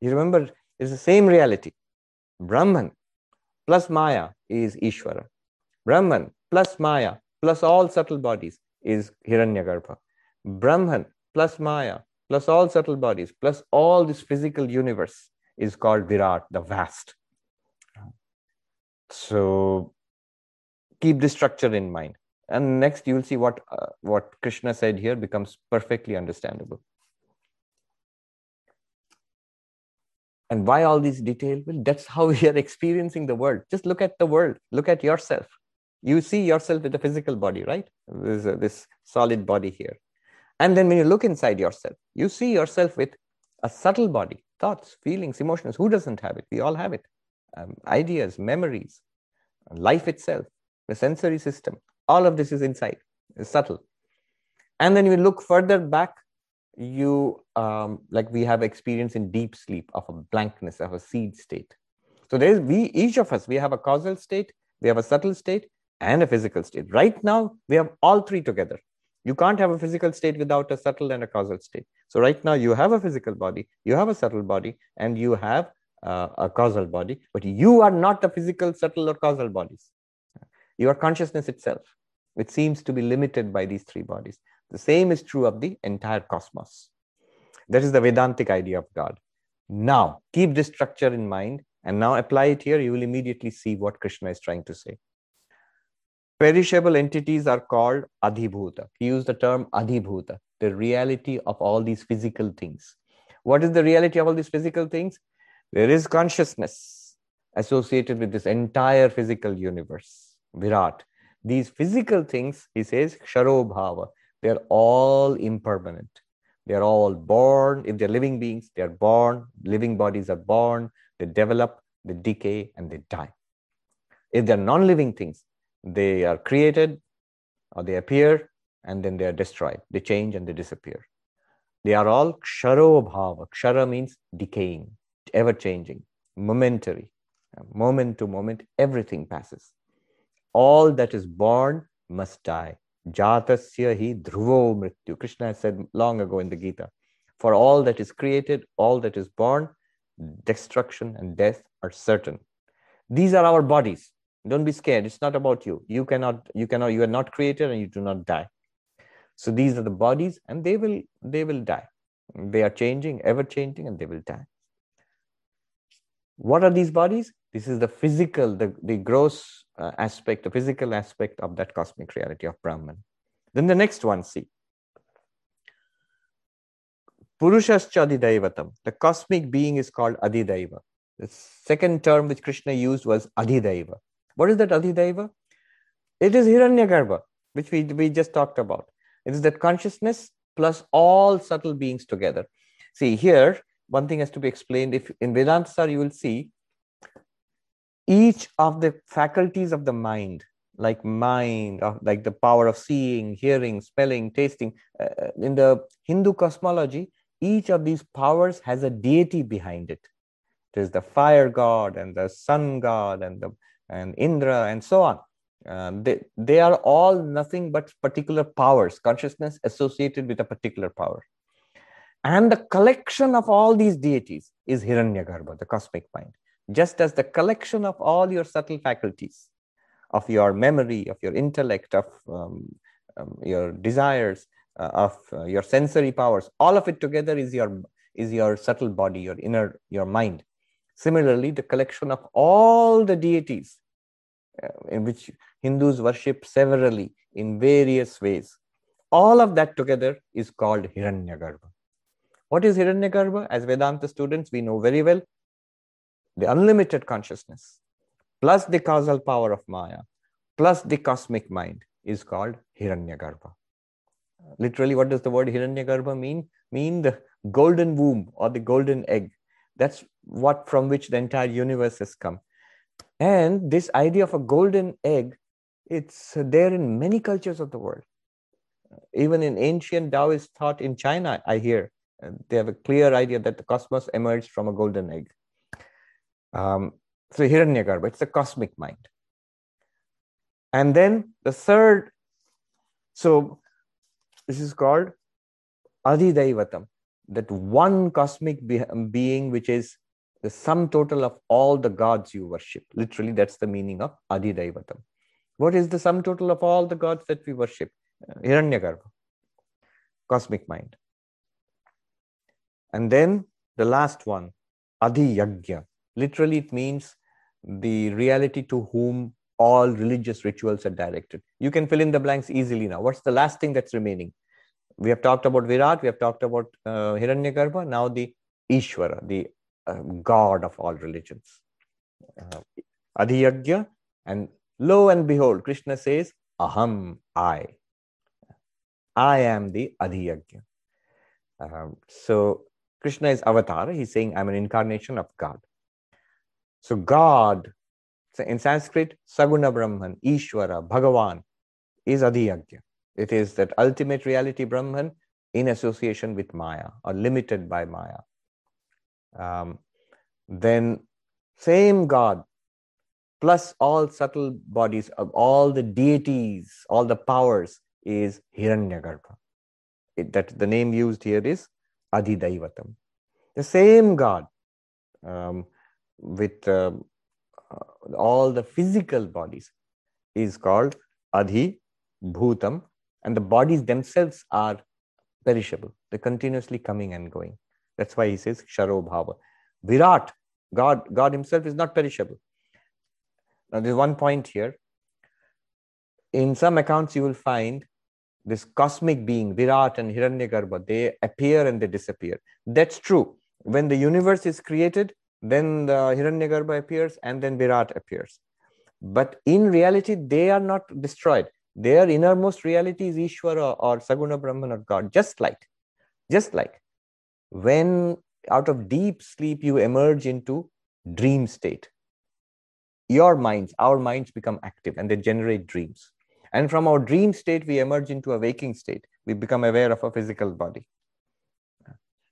You remember, it's the same reality. Brahman plus Maya is Ishvara. Brahman plus Maya plus all subtle bodies is Hiranyagarbha. Brahman plus Maya plus all subtle bodies plus all this physical universe is called Virat, the vast. So keep this structure in mind. And next you will see what uh, what krishna said here becomes perfectly understandable. And why all these detail? Well that's how we are experiencing the world. Just look at the world. Look at yourself. You see yourself with a physical body right? This, a, this solid body here and then when you look inside yourself you see yourself with a subtle body thoughts feelings emotions. Who doesn't have it? We all have it. Um, ideas memories life itself the sensory system. All of this is inside. It's subtle. And then you look further back you um, like we have experience in deep sleep of a blankness of a seed state. So there's we each of us we have a causal state we have a subtle state and a physical state. Right now we have all three together you can't have a physical state without a subtle and a causal state so right now you have a physical body you have a subtle body and you have uh, a causal body but you are not the physical subtle or causal bodies your consciousness itself, which seems to be limited by these three bodies. The same is true of the entire cosmos. That is the Vedantic idea of God. Now, keep this structure in mind and now apply it here. You will immediately see what Krishna is trying to say. Perishable entities are called Adhibhuta. He used the term Adhibhuta, the reality of all these physical things. What is the reality of all these physical things? There is consciousness associated with this entire physical universe Virat. These physical things, he says, Ksharobhava, they're all impermanent. They're all born. If they're living beings, they're born. Living bodies are born, they develop, they decay, and they die. If they're non living things, they are created or they appear and then they are destroyed. They change and they disappear. They are all ksharobhava. Kshara means decaying, ever changing, momentary. Moment to moment, everything passes all that is born must die. Jatasya hi dhruvo mrityu. Krishna said long ago in the Gita. For all that is created, all that is born, destruction and death are certain. These are our bodies. Don't be scared. It's not about you. You cannot, you cannot, you are not created and you do not die. So these are the bodies, and they will, they will die. They are changing, ever changing, and they will die. What are these bodies? This is the physical, the, the gross uh, aspect, the physical aspect of that cosmic reality of Brahman. Then the next one, see, Purushascha Adhidaivatam. The cosmic being is called Adhidaiva. The second term which Krishna used was Adhidaiva. What is that Adhidaiva? It is Hiranyagarbha, which we, we just talked about. It is that consciousness plus all subtle beings together. See, here, one thing has to be explained. If in Vedanta, you will see each of the faculties of the mind like mind like the power of seeing hearing smelling tasting uh, uh, in the hindu cosmology each of these powers has a deity behind it there's the fire god and the sun god and the and indra and so on uh, they, they are all nothing but particular powers consciousness associated with a particular power and the collection of all these deities is hiranyagarbha the cosmic mind just as the collection of all your subtle faculties, of your memory, of your intellect, of um, um, your desires, uh, of uh, your sensory powers, all of it together is your is your subtle body, your inner, your mind. Similarly, the collection of all the deities uh, in which Hindus worship severally in various ways, all of that together is called Hiranyagarbha. What is Hiranyagarbha? As Vedanta students, we know very well the unlimited consciousness, plus the causal power of Maya, plus the cosmic mind is called Hiranyagarbha. Literally, what does the word Hiranyagarbha mean? Mean the golden womb or the golden egg. That's what from which the entire universe has come. And this idea of a golden egg, it's there in many cultures of the world. Even in ancient Taoist thought in China, I hear they have a clear idea that the cosmos emerged from a golden egg. Um, so Hiranyagarbha, it's a cosmic mind. And then the third, so this is called Adhidaivatam, that one cosmic be- being which is the sum total of all the gods you worship. Literally, that's the meaning of Adhidaivatam. What is the sum total of all the gods that we worship? Uh, Hiranyagarbha, cosmic mind. And then the last one, Adhiyagya, Literally, it means the reality to whom all religious rituals are directed. You can fill in the blanks easily now. What's the last thing that's remaining? We have talked about Virat, we have talked about uh, Hiranyagarbha, now the Ishvara, the uh, God of all religions. Uh, Adhiyagya, and lo and behold, Krishna says, Aham, I. I am the Adhiyagya. Um, so Krishna is avatar. He's saying, I'm an incarnation of God. So God, in Sanskrit, Saguna Brahman, Ishwara, Bhagavan is Adhiyagya. It is that ultimate reality Brahman in association with Maya or limited by Maya. Um, then same God plus all subtle bodies of all the deities, all the powers is Hiranyagarbha. It, that the name used here is Adhidaivatam. The same God um, with uh, uh, all the physical bodies is called adhi bhutam and the bodies themselves are perishable. They're continuously coming and going. That's why he says sharo bhava. Virat god god himself is not perishable. Now there's one point here. In some accounts you will find this cosmic being virat and hiranyagarbha they appear and they disappear. That's true. When the universe is created then the Hiranyagarbha appears, and then Virat appears. But in reality, they are not destroyed. Their innermost reality is Ishvara or Saguna Brahman or God, just like, just like when out of deep sleep you emerge into dream state. Your minds, our minds become active and they generate dreams. And from our dream state, we emerge into a waking state. We become aware of a physical body.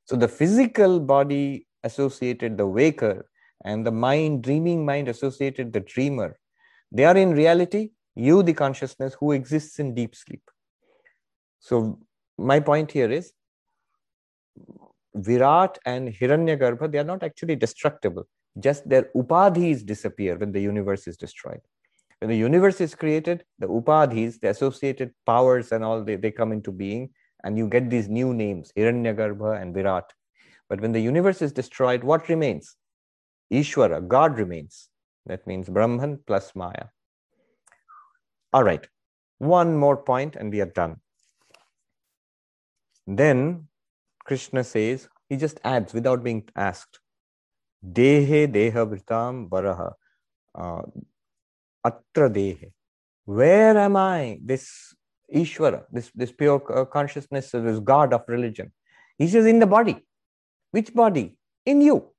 So the physical body associated the waker and the mind, dreaming mind associated the dreamer. They are in reality you, the consciousness who exists in deep sleep. So, my point here is Virat and Hiranyagarbha, they are not actually destructible, just their upadhis disappear when the universe is destroyed. When the universe is created, the upadhis, the associated powers and all, they, they come into being, and you get these new names, Hiranyagarbha and Virat. But when the universe is destroyed, what remains? Ishwara, God remains. That means Brahman plus Maya. All right, one more point and we are done. Then Krishna says, he just adds without being asked, Dehe deha bhritam varaha. Uh, atra dehe. Where am I? This Ishvara, this, this pure uh, consciousness, this God of religion. He says, in the body. Which body? In you.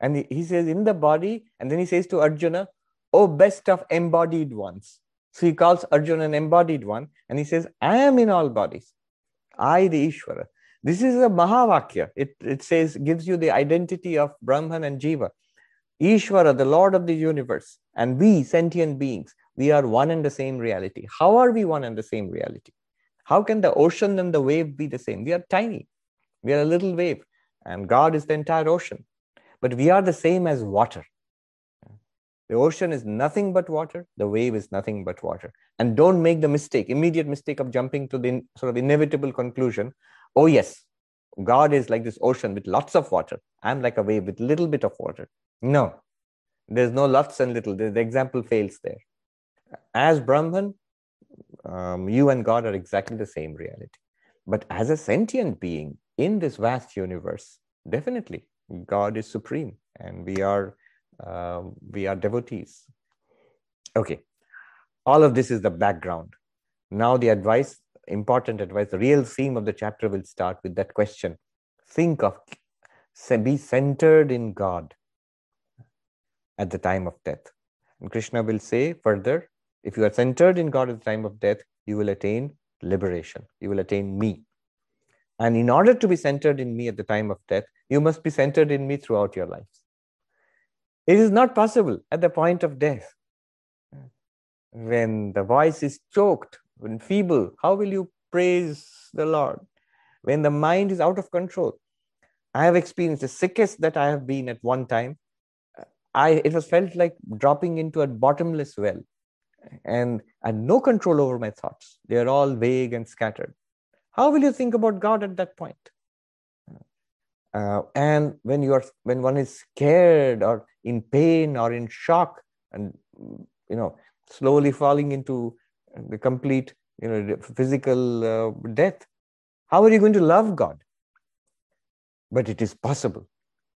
And he says, in the body, and then he says to Arjuna, Oh, best of embodied ones. So he calls Arjuna an embodied one, and he says, I am in all bodies. I, the Ishvara. This is a Mahavakya. It, it says, gives you the identity of Brahman and Jiva. Ishvara, the Lord of the universe, and we, sentient beings, we are one and the same reality. How are we one and the same reality? How can the ocean and the wave be the same? We are tiny. We are a little wave, and God is the entire ocean. But we are the same as water. The ocean is nothing but water. The wave is nothing but water. And don't make the mistake, immediate mistake of jumping to the sort of inevitable conclusion. Oh, yes, God is like this ocean with lots of water. I'm like a wave with little bit of water. No, there's no lots and little. The, example fails there. As Brahman, um, you and God are exactly the same reality. But as a sentient being in this vast universe, definitely God is supreme and we are um, we are devotees. Okay, all of this is the background. Now, the advice, important advice, the real theme of the chapter will start with that question. Think of, be centered in God at the time of death. And Krishna will say further if you are centered in God at the time of death, you will attain liberation, you will attain me. And in order to be centered in me at the time of death, you must be centered in me throughout your lives. It is not possible at the point of death. When the voice is choked, when feeble, how will you praise the Lord? When the mind is out of control. I have experienced the sickest that I have been at one time. I it was felt like dropping into a bottomless well. And I had no control over my thoughts. They are all vague and scattered. How will you think about God at that point? Uh, and when you are when one is scared or in pain or in shock and you know slowly falling into the complete you know physical uh, death how are you going to love god? But it is possible.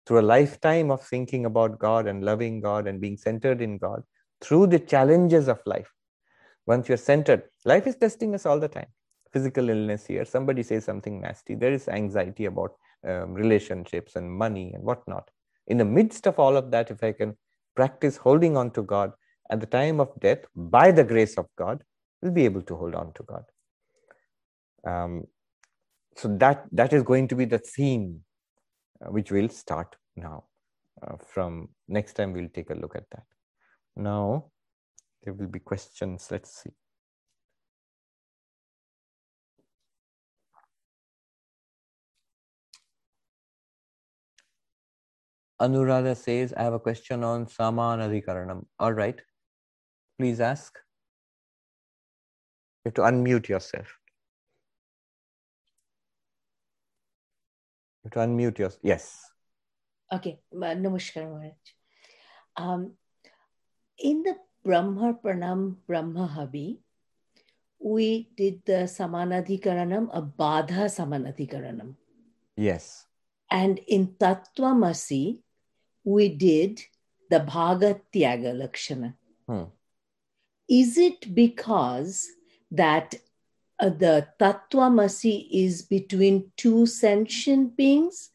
Through a lifetime of thinking about god and loving god and being centered in god through the challenges of life once you're centered life is testing us all the time. Physical illness here somebody says something nasty there is anxiety about um, relationships and money and whatnot. In the midst of all of that, if I can practice holding on to God at the time of death, by the grace of God, we'll be able to hold on to God. Um, so that that is going to be the theme, uh, which we'll start now. Uh, from next time, we'll take a look at that. Now, there will be questions. Let's see. Anuradha says, I have a question on Samanadhikaranam. All right. Please ask. You have to unmute yourself. You have to unmute yourself. Yes.
Okay. Namaskar, Maharaj. Um, in the Brahma Pranam Brahma Habi, we did the Samanadhikaranam, a Badha Samanadhikaranam.
Yes.
And in Tattvamasi, we did the Bhagatyaga Lakshana. Hmm. Is it because that uh, the Tattvamasi is between two sentient beings?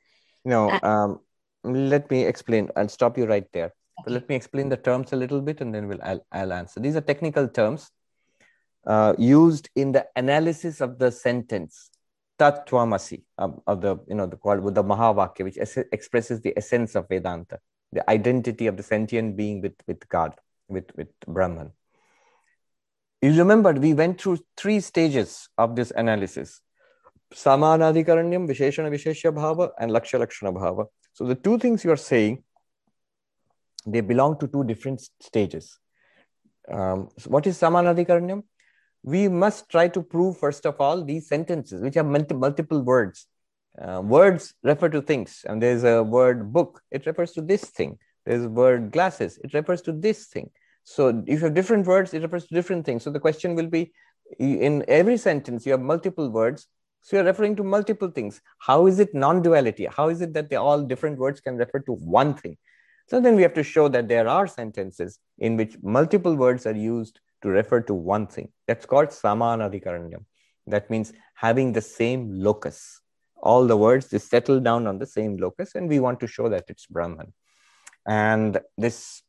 No, um, let me explain. I'll stop you right there. Okay. let me explain the terms a little bit and then we'll, I'll, I'll answer. These are technical terms uh, used in the analysis of the sentence tattvamasi um, of the you know the called the mahavakya which es- expresses the essence of vedanta the identity of the sentient being with with god with with brahman. You remember we went through three stages of this analysis. Samanadhikaranyam visheshana visheshya bhava and lakshya lakshana bhava. So the two things you are saying they belong to two different stages. Um, so what is we must try to prove, first of all, these sentences, which have multi- multiple words. Uh, words refer to things, and there's a word book, it refers to this thing. There's a word glasses, it refers to this thing. So if you have different words, it refers to different things. So the question will be in every sentence, you have multiple words. So you're referring to multiple things. How is it non duality? How is it that they all different words can refer to one thing? So then we have to show that there are sentences in which multiple words are used to refer to one thing. That's called samanadhikaranyam. That means having the same locus. All the words just settle down on the same locus, and we want to show that it's Brahman. And this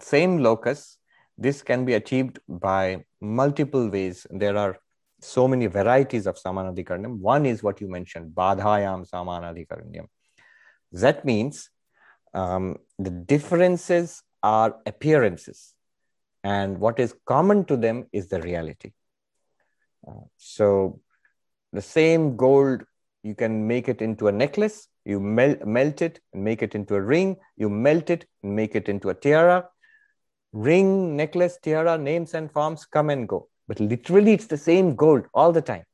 same locus, this can be achieved by multiple ways. There are so many varieties of samanadhikaranyam. One is what you mentioned, badhayam samanadhikaranyam. That means um, the differences are appearances, and what is common to them is the reality. Uh, so, the same gold, you can make it into a necklace, you melt, melt it and make it into a ring, you melt it and make it into a tiara. Ring, necklace, tiara, names and forms come and go but literally it's the same gold all the time.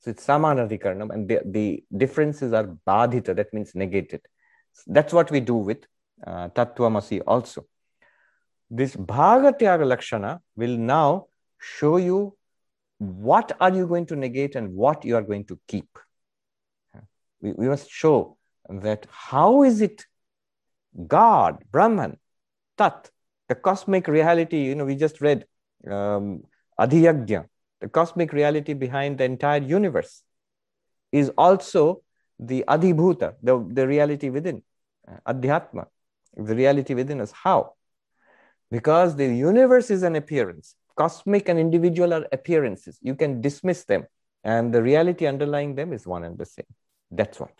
So it's samanadhikaranam, and the, the differences are badhita, that means negated. That's what we do with uh, Tattvamasi also. This Bhagatyaga Lakshana will now show you what are you going to negate and what you are going to keep. We, we must show that how is it God, Brahman, Tat, the cosmic reality, you know, we just read um, the cosmic reality behind the entire universe, is also the Adhibhuta, the, the reality within, uh, Adhyatma, the reality within us. How? Because the universe is an appearance. Cosmic and individual are appearances. You can dismiss them, and the reality underlying them is one and the same. That's what.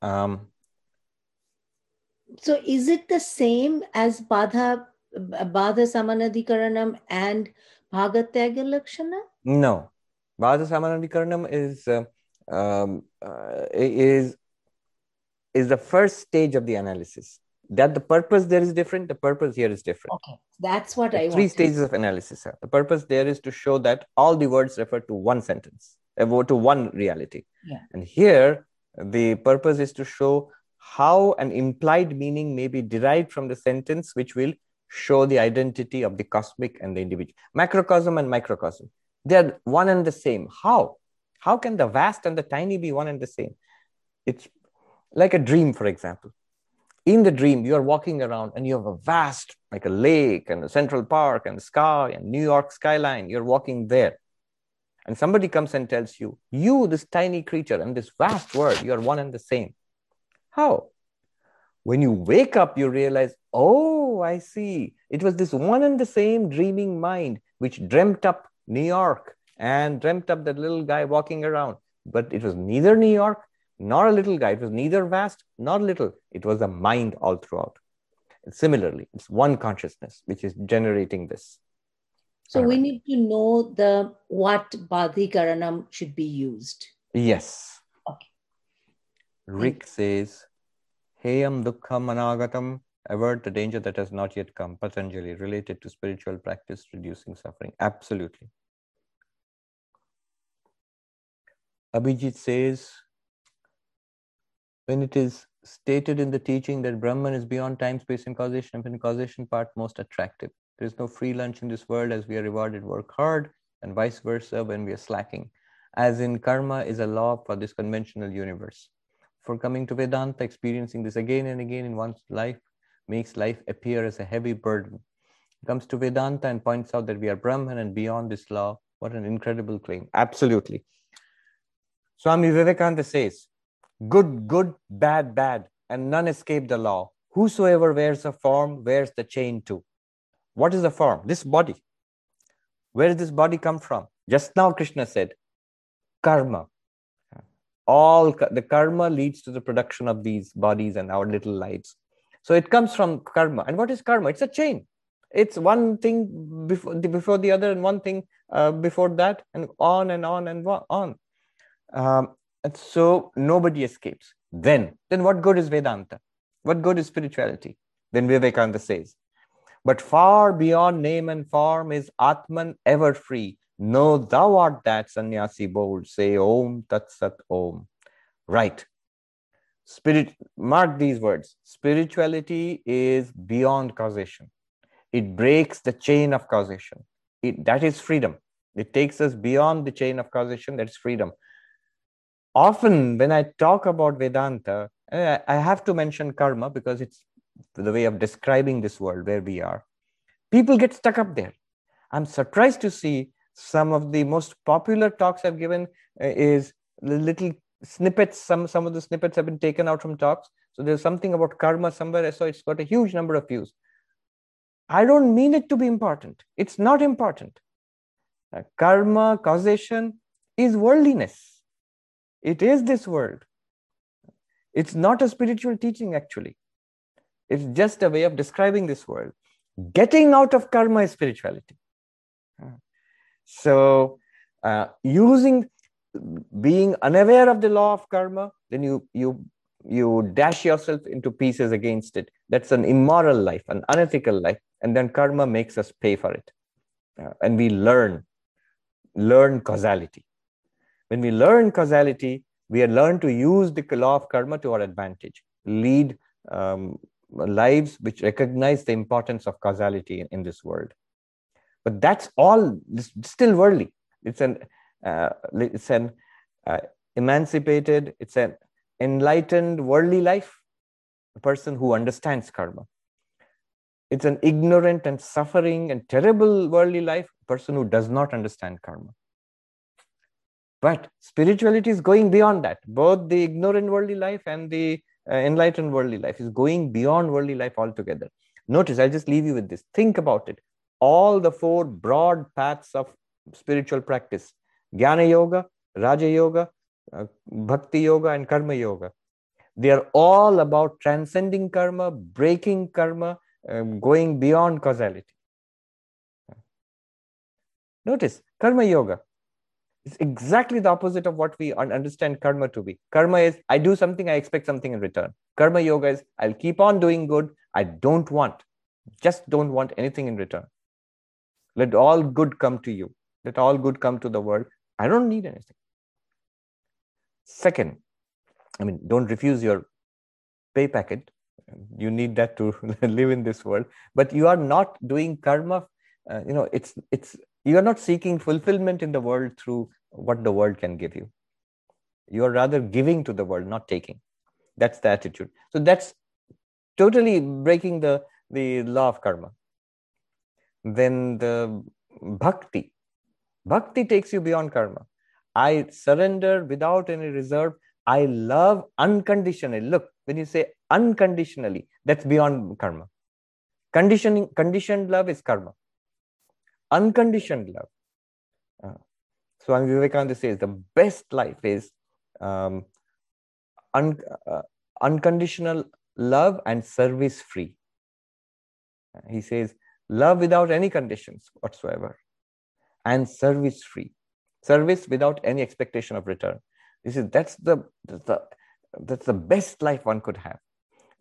Um,
so, is it the same as Badha Badha Samanadhikaranam and Bhagatyaga Lakshana?
No. Badha Samanadhikaranam is, uh, um, uh, is, is the first stage of the analysis. That the purpose there is different, the purpose here is different.
Okay, that's what
the
I
Three stages of analysis. are. The purpose there is to show that all the words refer to one sentence, uh, to one reality.
Yeah.
And here, the purpose is to show how an implied meaning may be derived from the sentence, which will show the identity of the cosmic and the individual. Macrocosm and microcosm, they're one and the same. How? How can the vast and the tiny be one and the same? It's like a dream, for example. In the dream, you are walking around and you have a vast, like a lake and a central park and the sky and New York skyline. You're walking there. And somebody comes and tells you, you, this tiny creature and this vast world, you are one and the same. How? When you wake up, you realize, oh, I see. It was this one and the same dreaming mind which dreamt up New York and dreamt up that little guy walking around. But it was neither New York nor a little guy. It was neither vast nor little. It was a mind all throughout. And similarly, it's one consciousness which is generating this.
So we need to know the what Badhikaranam should be used.
Yes.
Okay.
Rick says Heyam Dukkham Anagatam, avert the danger that has not yet come. Patanjali, related to spiritual practice, reducing suffering. Absolutely. Abhijit says, when it is stated in the teaching that Brahman is beyond time, space, and causation, and causation part most attractive. There is no free lunch in this world as we are rewarded work hard, and vice versa when we are slacking. As in, karma is a law for this conventional universe for coming to Vedanta, experiencing this again and again in one's life makes life appear as a heavy burden. Comes to Vedanta and points out that we are Brahman and beyond this law. What an incredible claim. Absolutely. Swami Vivekananda says, Good, good, bad, bad, and none escape the law. Whosoever wears a form wears the chain too. What is the form? This body. Where does this body come from? Just now, Krishna said, karma all the karma leads to the production of these bodies and our little lives so it comes from karma and what is karma it's a chain it's one thing before the, before the other and one thing uh, before that and on and on and on um, and so nobody escapes then then what good is vedanta what good is spirituality then vivekananda says but far beyond name and form is atman ever free Know thou art that sannyasi bold. Say Om Tat Sat Om. Right. Spirit, mark these words. Spirituality is beyond causation. It breaks the chain of causation. It, that is freedom. It takes us beyond the chain of causation, that's freedom. Often, when I talk about Vedanta, I have to mention karma because it's the way of describing this world where we are. People get stuck up there. I'm surprised to see some of the most popular talks I've given uh, is little snippets. Some some of the snippets have been taken out from talks. So there's something about karma somewhere. So it's got a huge number of views. I don't mean it to be important. It's not important. Uh, karma, causation is worldliness. It is this world. It's not a spiritual teaching, actually. It's just a way of describing this world. Getting out of karma is spirituality. So, uh, using being unaware of the law of karma, then you you you dash yourself into pieces against it. That's an immoral life, an unethical life, and then karma makes us pay for it, uh, and we learn learn causality. When we learn causality, we learn to use the law of karma to our advantage, lead um, lives which recognize the importance of causality in, in this world. But that's all still worldly. It's an uh, it's an uh, emancipated, it's an enlightened worldly life. A person who understands karma. It's an ignorant and suffering and terrible worldly life. A person who does not understand karma. But spirituality is going beyond that. Both the ignorant worldly life and the uh, enlightened worldly life is going beyond worldly life altogether. Notice, I'll just leave you with this. Think about it. All the four broad paths of spiritual practice Jnana Yoga, Raja Yoga, uh, Bhakti Yoga, and Karma Yoga. They are all about transcending karma, breaking karma, um, going beyond causality. Notice Karma Yoga it's exactly the opposite of what we understand karma to be. Karma is I do something, I expect something in return. Karma yoga is I'll keep on doing good. I don't want, just don't want anything in return. Let all good come to you. Let all good come to the world. I don't need anything. Second, I mean, don't refuse your pay packet. You need that to live in this world. But you are not doing karma. Uh, you know, it's it's you are not seeking fulfillment in the world through what the world can give you. You are rather giving to the world, not taking. That's the attitude. So that's totally breaking the, the law of karma. Then the bhakti. Bhakti takes you beyond karma. I surrender without any reserve. I love unconditionally. Look, when you say unconditionally, that's beyond karma. Conditioning, conditioned love is karma unconditioned love. Uh, Swami Vivekananda says the best life is um, un, uh, unconditional love and service free. He says, love without any conditions whatsoever and service free. Service without any expectation of return. This is that's the, that's the that's the best life one could have.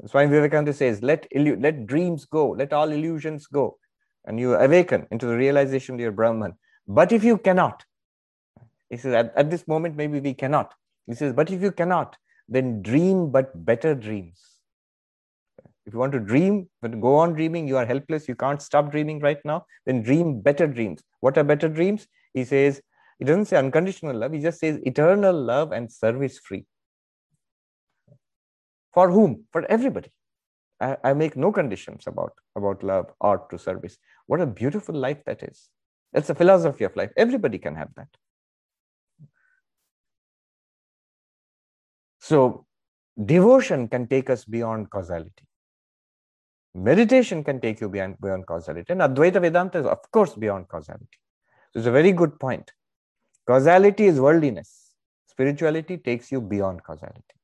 Swami Vivekananda says, let, let dreams go, let all illusions go and you awaken into the realization you're Brahman. But if you cannot, he says, at, at this moment, maybe we cannot. He says, but if you cannot, then dream but better dreams. If you want to dream, but go on dreaming, you are helpless, you can't stop dreaming right now, then dream better dreams. What are better dreams? He says, he doesn't say unconditional love, he just says eternal love and service free. For whom? For everybody. I, I make no conditions about, about love, art to service. What a beautiful life that is. That's a philosophy of life. Everybody can have that. So, devotion can take us beyond causality. Meditation can take you beyond, beyond causality. And Advaita Vedanta is, of course, beyond causality. So, it's a very good point. Causality is worldliness, spirituality takes you beyond causality.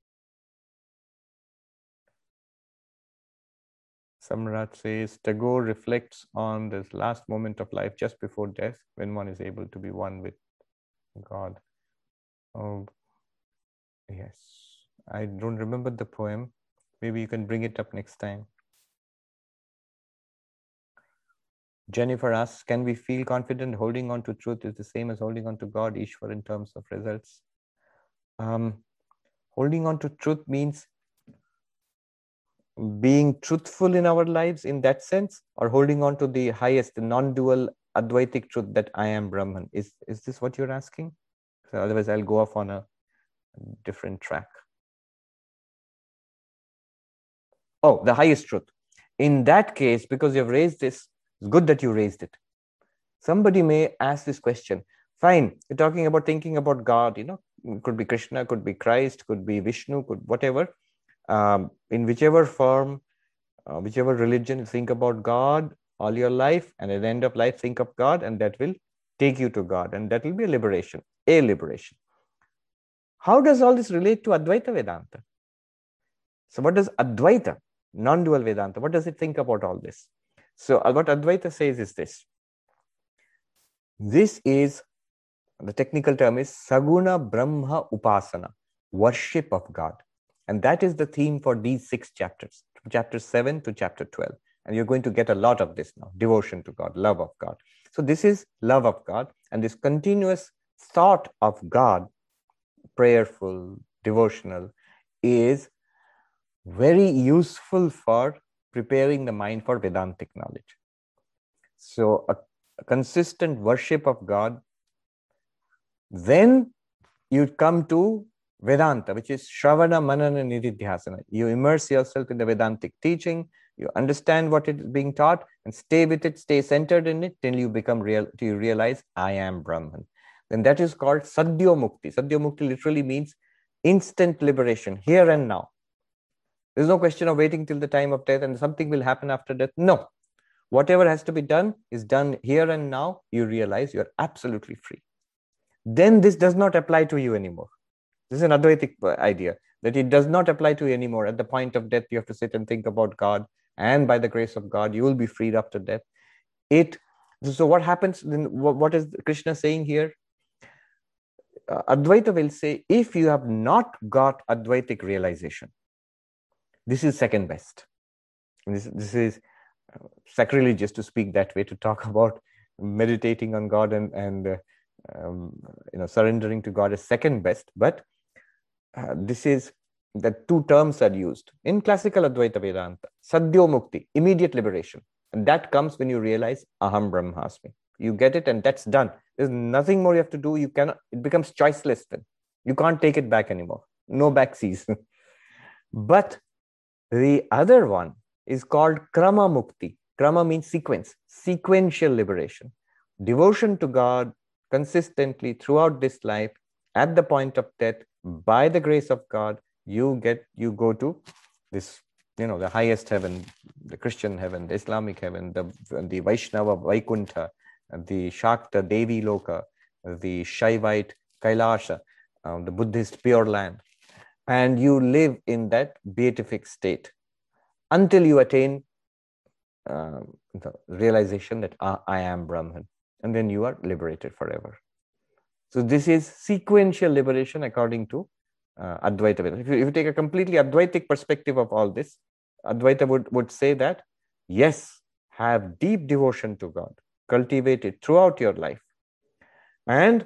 Samrat says Tagore reflects on this last moment of life just before death when one is able to be one with God. Oh, yes. I don't remember the poem. Maybe you can bring it up next time. Jennifer asks, can we feel confident holding on to truth is the same as holding on to God, Ishwar, in terms of results? Um, holding on to truth means being truthful in our lives in that sense or holding on to the highest the non-dual Advaitic truth that I am Brahman? Is, is this what you're asking? So otherwise, I'll go off on a different track. Oh, the highest truth. In that case, because you've raised this, it's good that you raised it. Somebody may ask this question. Fine, you're talking about thinking about God, you know, could be Krishna, could be Christ, could be Vishnu, could whatever. Um, in whichever form, uh, whichever religion, think about God all your life, and at the end of life, think of God, and that will take you to God, and that will be a liberation, a liberation. How does all this relate to Advaita Vedanta? So, what does Advaita, non dual Vedanta, what does it think about all this? So, uh, what Advaita says is this this is the technical term is Saguna Brahma Upasana, worship of God. And that is the theme for these six chapters, chapter 7 to chapter 12. And you're going to get a lot of this now devotion to God, love of God. So, this is love of God, and this continuous thought of God, prayerful, devotional, is very useful for preparing the mind for Vedantic knowledge. So, a, a consistent worship of God then you come to Vedanta, which is Shravana, Manana, Nididhyasana. You immerse yourself in the Vedantic teaching, you understand what is being taught, and stay with it, stay centered in it till you become real, till you realize I am Brahman. Then that is called Sadhyo Mukti. Sadhyo Mukti literally means instant liberation, here and now. There's no question of waiting till the time of death and something will happen after death. No. Whatever has to be done is done here and now. You realize you're absolutely free then this does not apply to you anymore. This is an Advaitic idea that it does not apply to you anymore. At the point of death, you have to sit and think about God, and by the grace of God, you will be freed after death. It so what happens then? What is Krishna saying here? Uh, Advaita will say, if you have not got Advaitic realization, this is second best. This, this is uh, sacrilegious to speak that way, to talk about meditating on God and, and uh, um, you know surrendering to god is second best but uh, this is the two terms are used in classical advaita vedanta. Sadhyo mukti immediate liberation. And that comes when you realize aham brahmasmi. You get it and that's done. There's nothing more you have to do. You cannot it becomes choiceless then. You can't take it back anymore. No backseas but the other one is called krama mukti. Krama means sequence sequential liberation. Devotion to god consistently throughout this life at the point of death by the grace of god you get you go to this you know the highest heaven the christian heaven the islamic heaven the the vaishnava vaikuntha the shakta devi loka the shaivite kailasha um, the buddhist pure land and you live in that beatific state until you attain uh, the realization that uh, I am Brahman and then you are liberated forever. So this is sequential liberation according to uh, Advaita Vedanta. If you, if you take a completely Advaitic perspective of all this, Advaita would, would say that, yes, have deep devotion to God, cultivate it throughout your life, and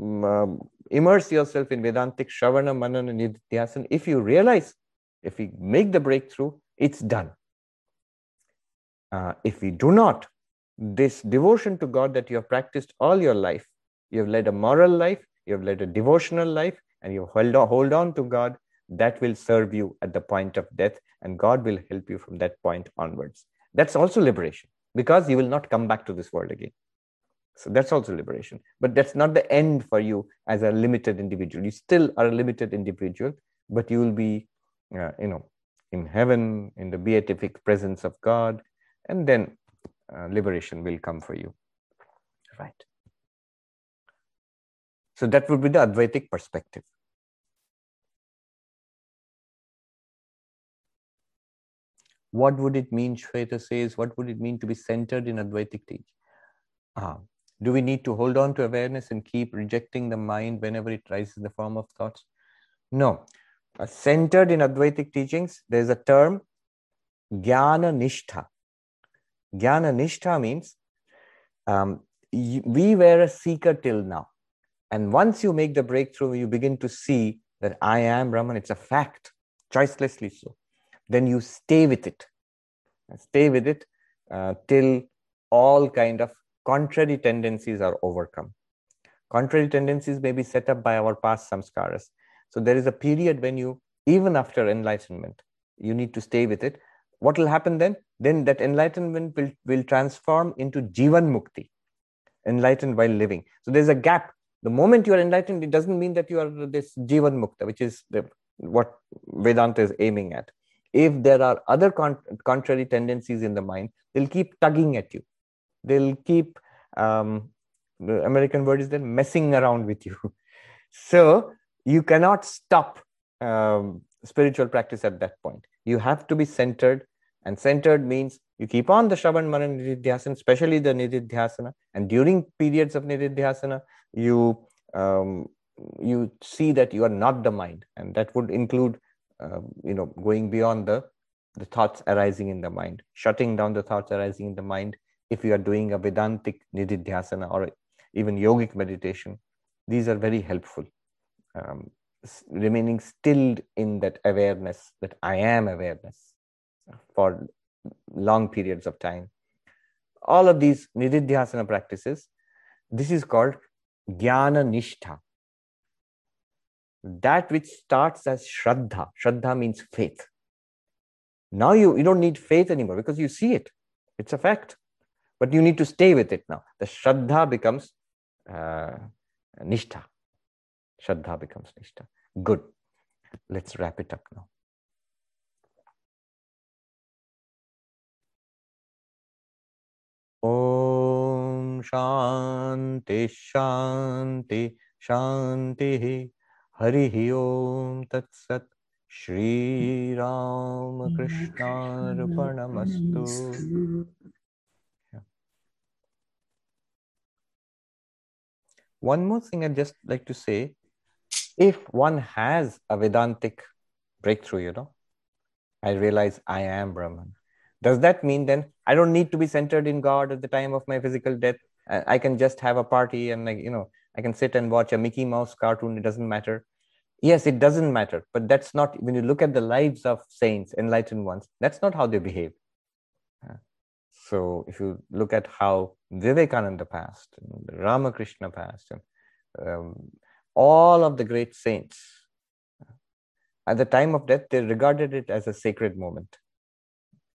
mm, um, immerse yourself in Vedantic Shravana, Manana, Nididhyasana. If you realize, if we make the breakthrough, it's done. Uh, if we do not, this devotion to God that you have practiced all your life, you have led a moral life, you have led a devotional life, and you hold on, hold on to God, that will serve you at the point of death, and God will help you from that point onwards. That's also liberation because you will not come back to this world again. So that's also liberation. But that's not the end for you as a limited individual. You still are a limited individual, but you will be, uh, you know, in heaven, in the beatific presence of God, and then uh, liberation will come for you. Right. So that would be the Advaitic perspective. What would it mean, Shweta says, what would it mean to be centered in Advaitic teaching? Ah, do we need to hold on to awareness and keep rejecting the mind whenever it rises in the form of thoughts? No. Uh, centered in Advaitic teachings, there's a term, jnana nishtha. Jnana Nishtha means um, we were a seeker till now. And once you make the breakthrough, you begin to see that I am Brahman, it's a fact, choicelessly so. Then you stay with it. Stay with it uh, till all kind of contrary tendencies are overcome. Contrary tendencies may be set up by our past samskaras. So there is a period when you, even after enlightenment, you need to stay with it. What will happen then? Then that enlightenment will, will transform into Jivan Mukti, enlightened while living. So there's a gap. The moment you are enlightened, it doesn't mean that you are this Jivan Mukta, which is the, what Vedanta is aiming at. If there are other con- contrary tendencies in the mind, they'll keep tugging at you. They'll keep, um, the American word is then messing around with you. so you cannot stop um, spiritual practice at that point. You have to be centered, and centered means you keep on the Shravan Manan Nididhyasana, especially the Nididhyasana, and during periods of Nididhyasana, you um, you see that you are not the mind, and that would include uh, you know going beyond the the thoughts arising in the mind, shutting down the thoughts arising in the mind. If you are doing a Vedantic Nididhyasana or even yogic meditation, these are very helpful. Um, remaining stilled in that awareness, that I am awareness for long periods of time. All of these nididhyasana practices, this is called jnana nishtha. That which starts as shraddha. Shraddha means faith. Now you, you don't need faith anymore because you see it. It's a fact. But you need to stay with it now. The shraddha becomes uh, nishtha. Shraddha becomes Nishtha. Good. Let's wrap it up now. Om Shanti Hari Om Tat Sat Shri Ram Krishna Arpanamastu. One more thing I'd just like to say if one has a Vedantic breakthrough, you know, I realize I am Brahman. Does that mean then I don't need to be centered in God at the time of my physical death? I can just have a party and like you know I can sit and watch a Mickey Mouse cartoon. It doesn't matter. Yes, it doesn't matter, but that's not when you look at the lives of saints, enlightened ones. That's not how they behave. So if you look at how Vivekananda passed, Ramakrishna passed, and um, all of the great saints, at the time of death, they regarded it as a sacred moment.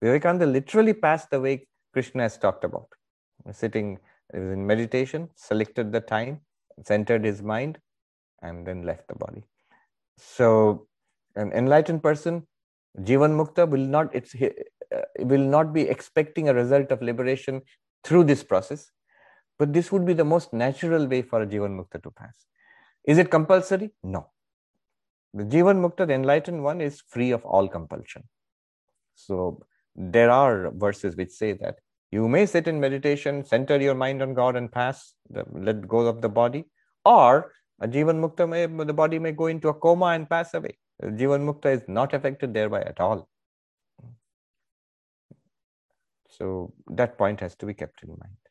Vivekananda literally passed the way Krishna has talked about. Sitting in meditation, selected the time, centered his mind, and then left the body. So, an enlightened person, Jivan Mukta, will not it's uh, will not be expecting a result of liberation through this process, but this would be the most natural way for a Jivan Mukta to pass. Is it compulsory? No. The Jivan Mukta, the enlightened one, is free of all compulsion. So there are verses which say that you may sit in meditation, center your mind on God and pass, the, let go of the body, or a Jivan Mukta may, the body may go into a coma and pass away. Jivan Mukta is not affected thereby at all. So that point has to be kept in mind.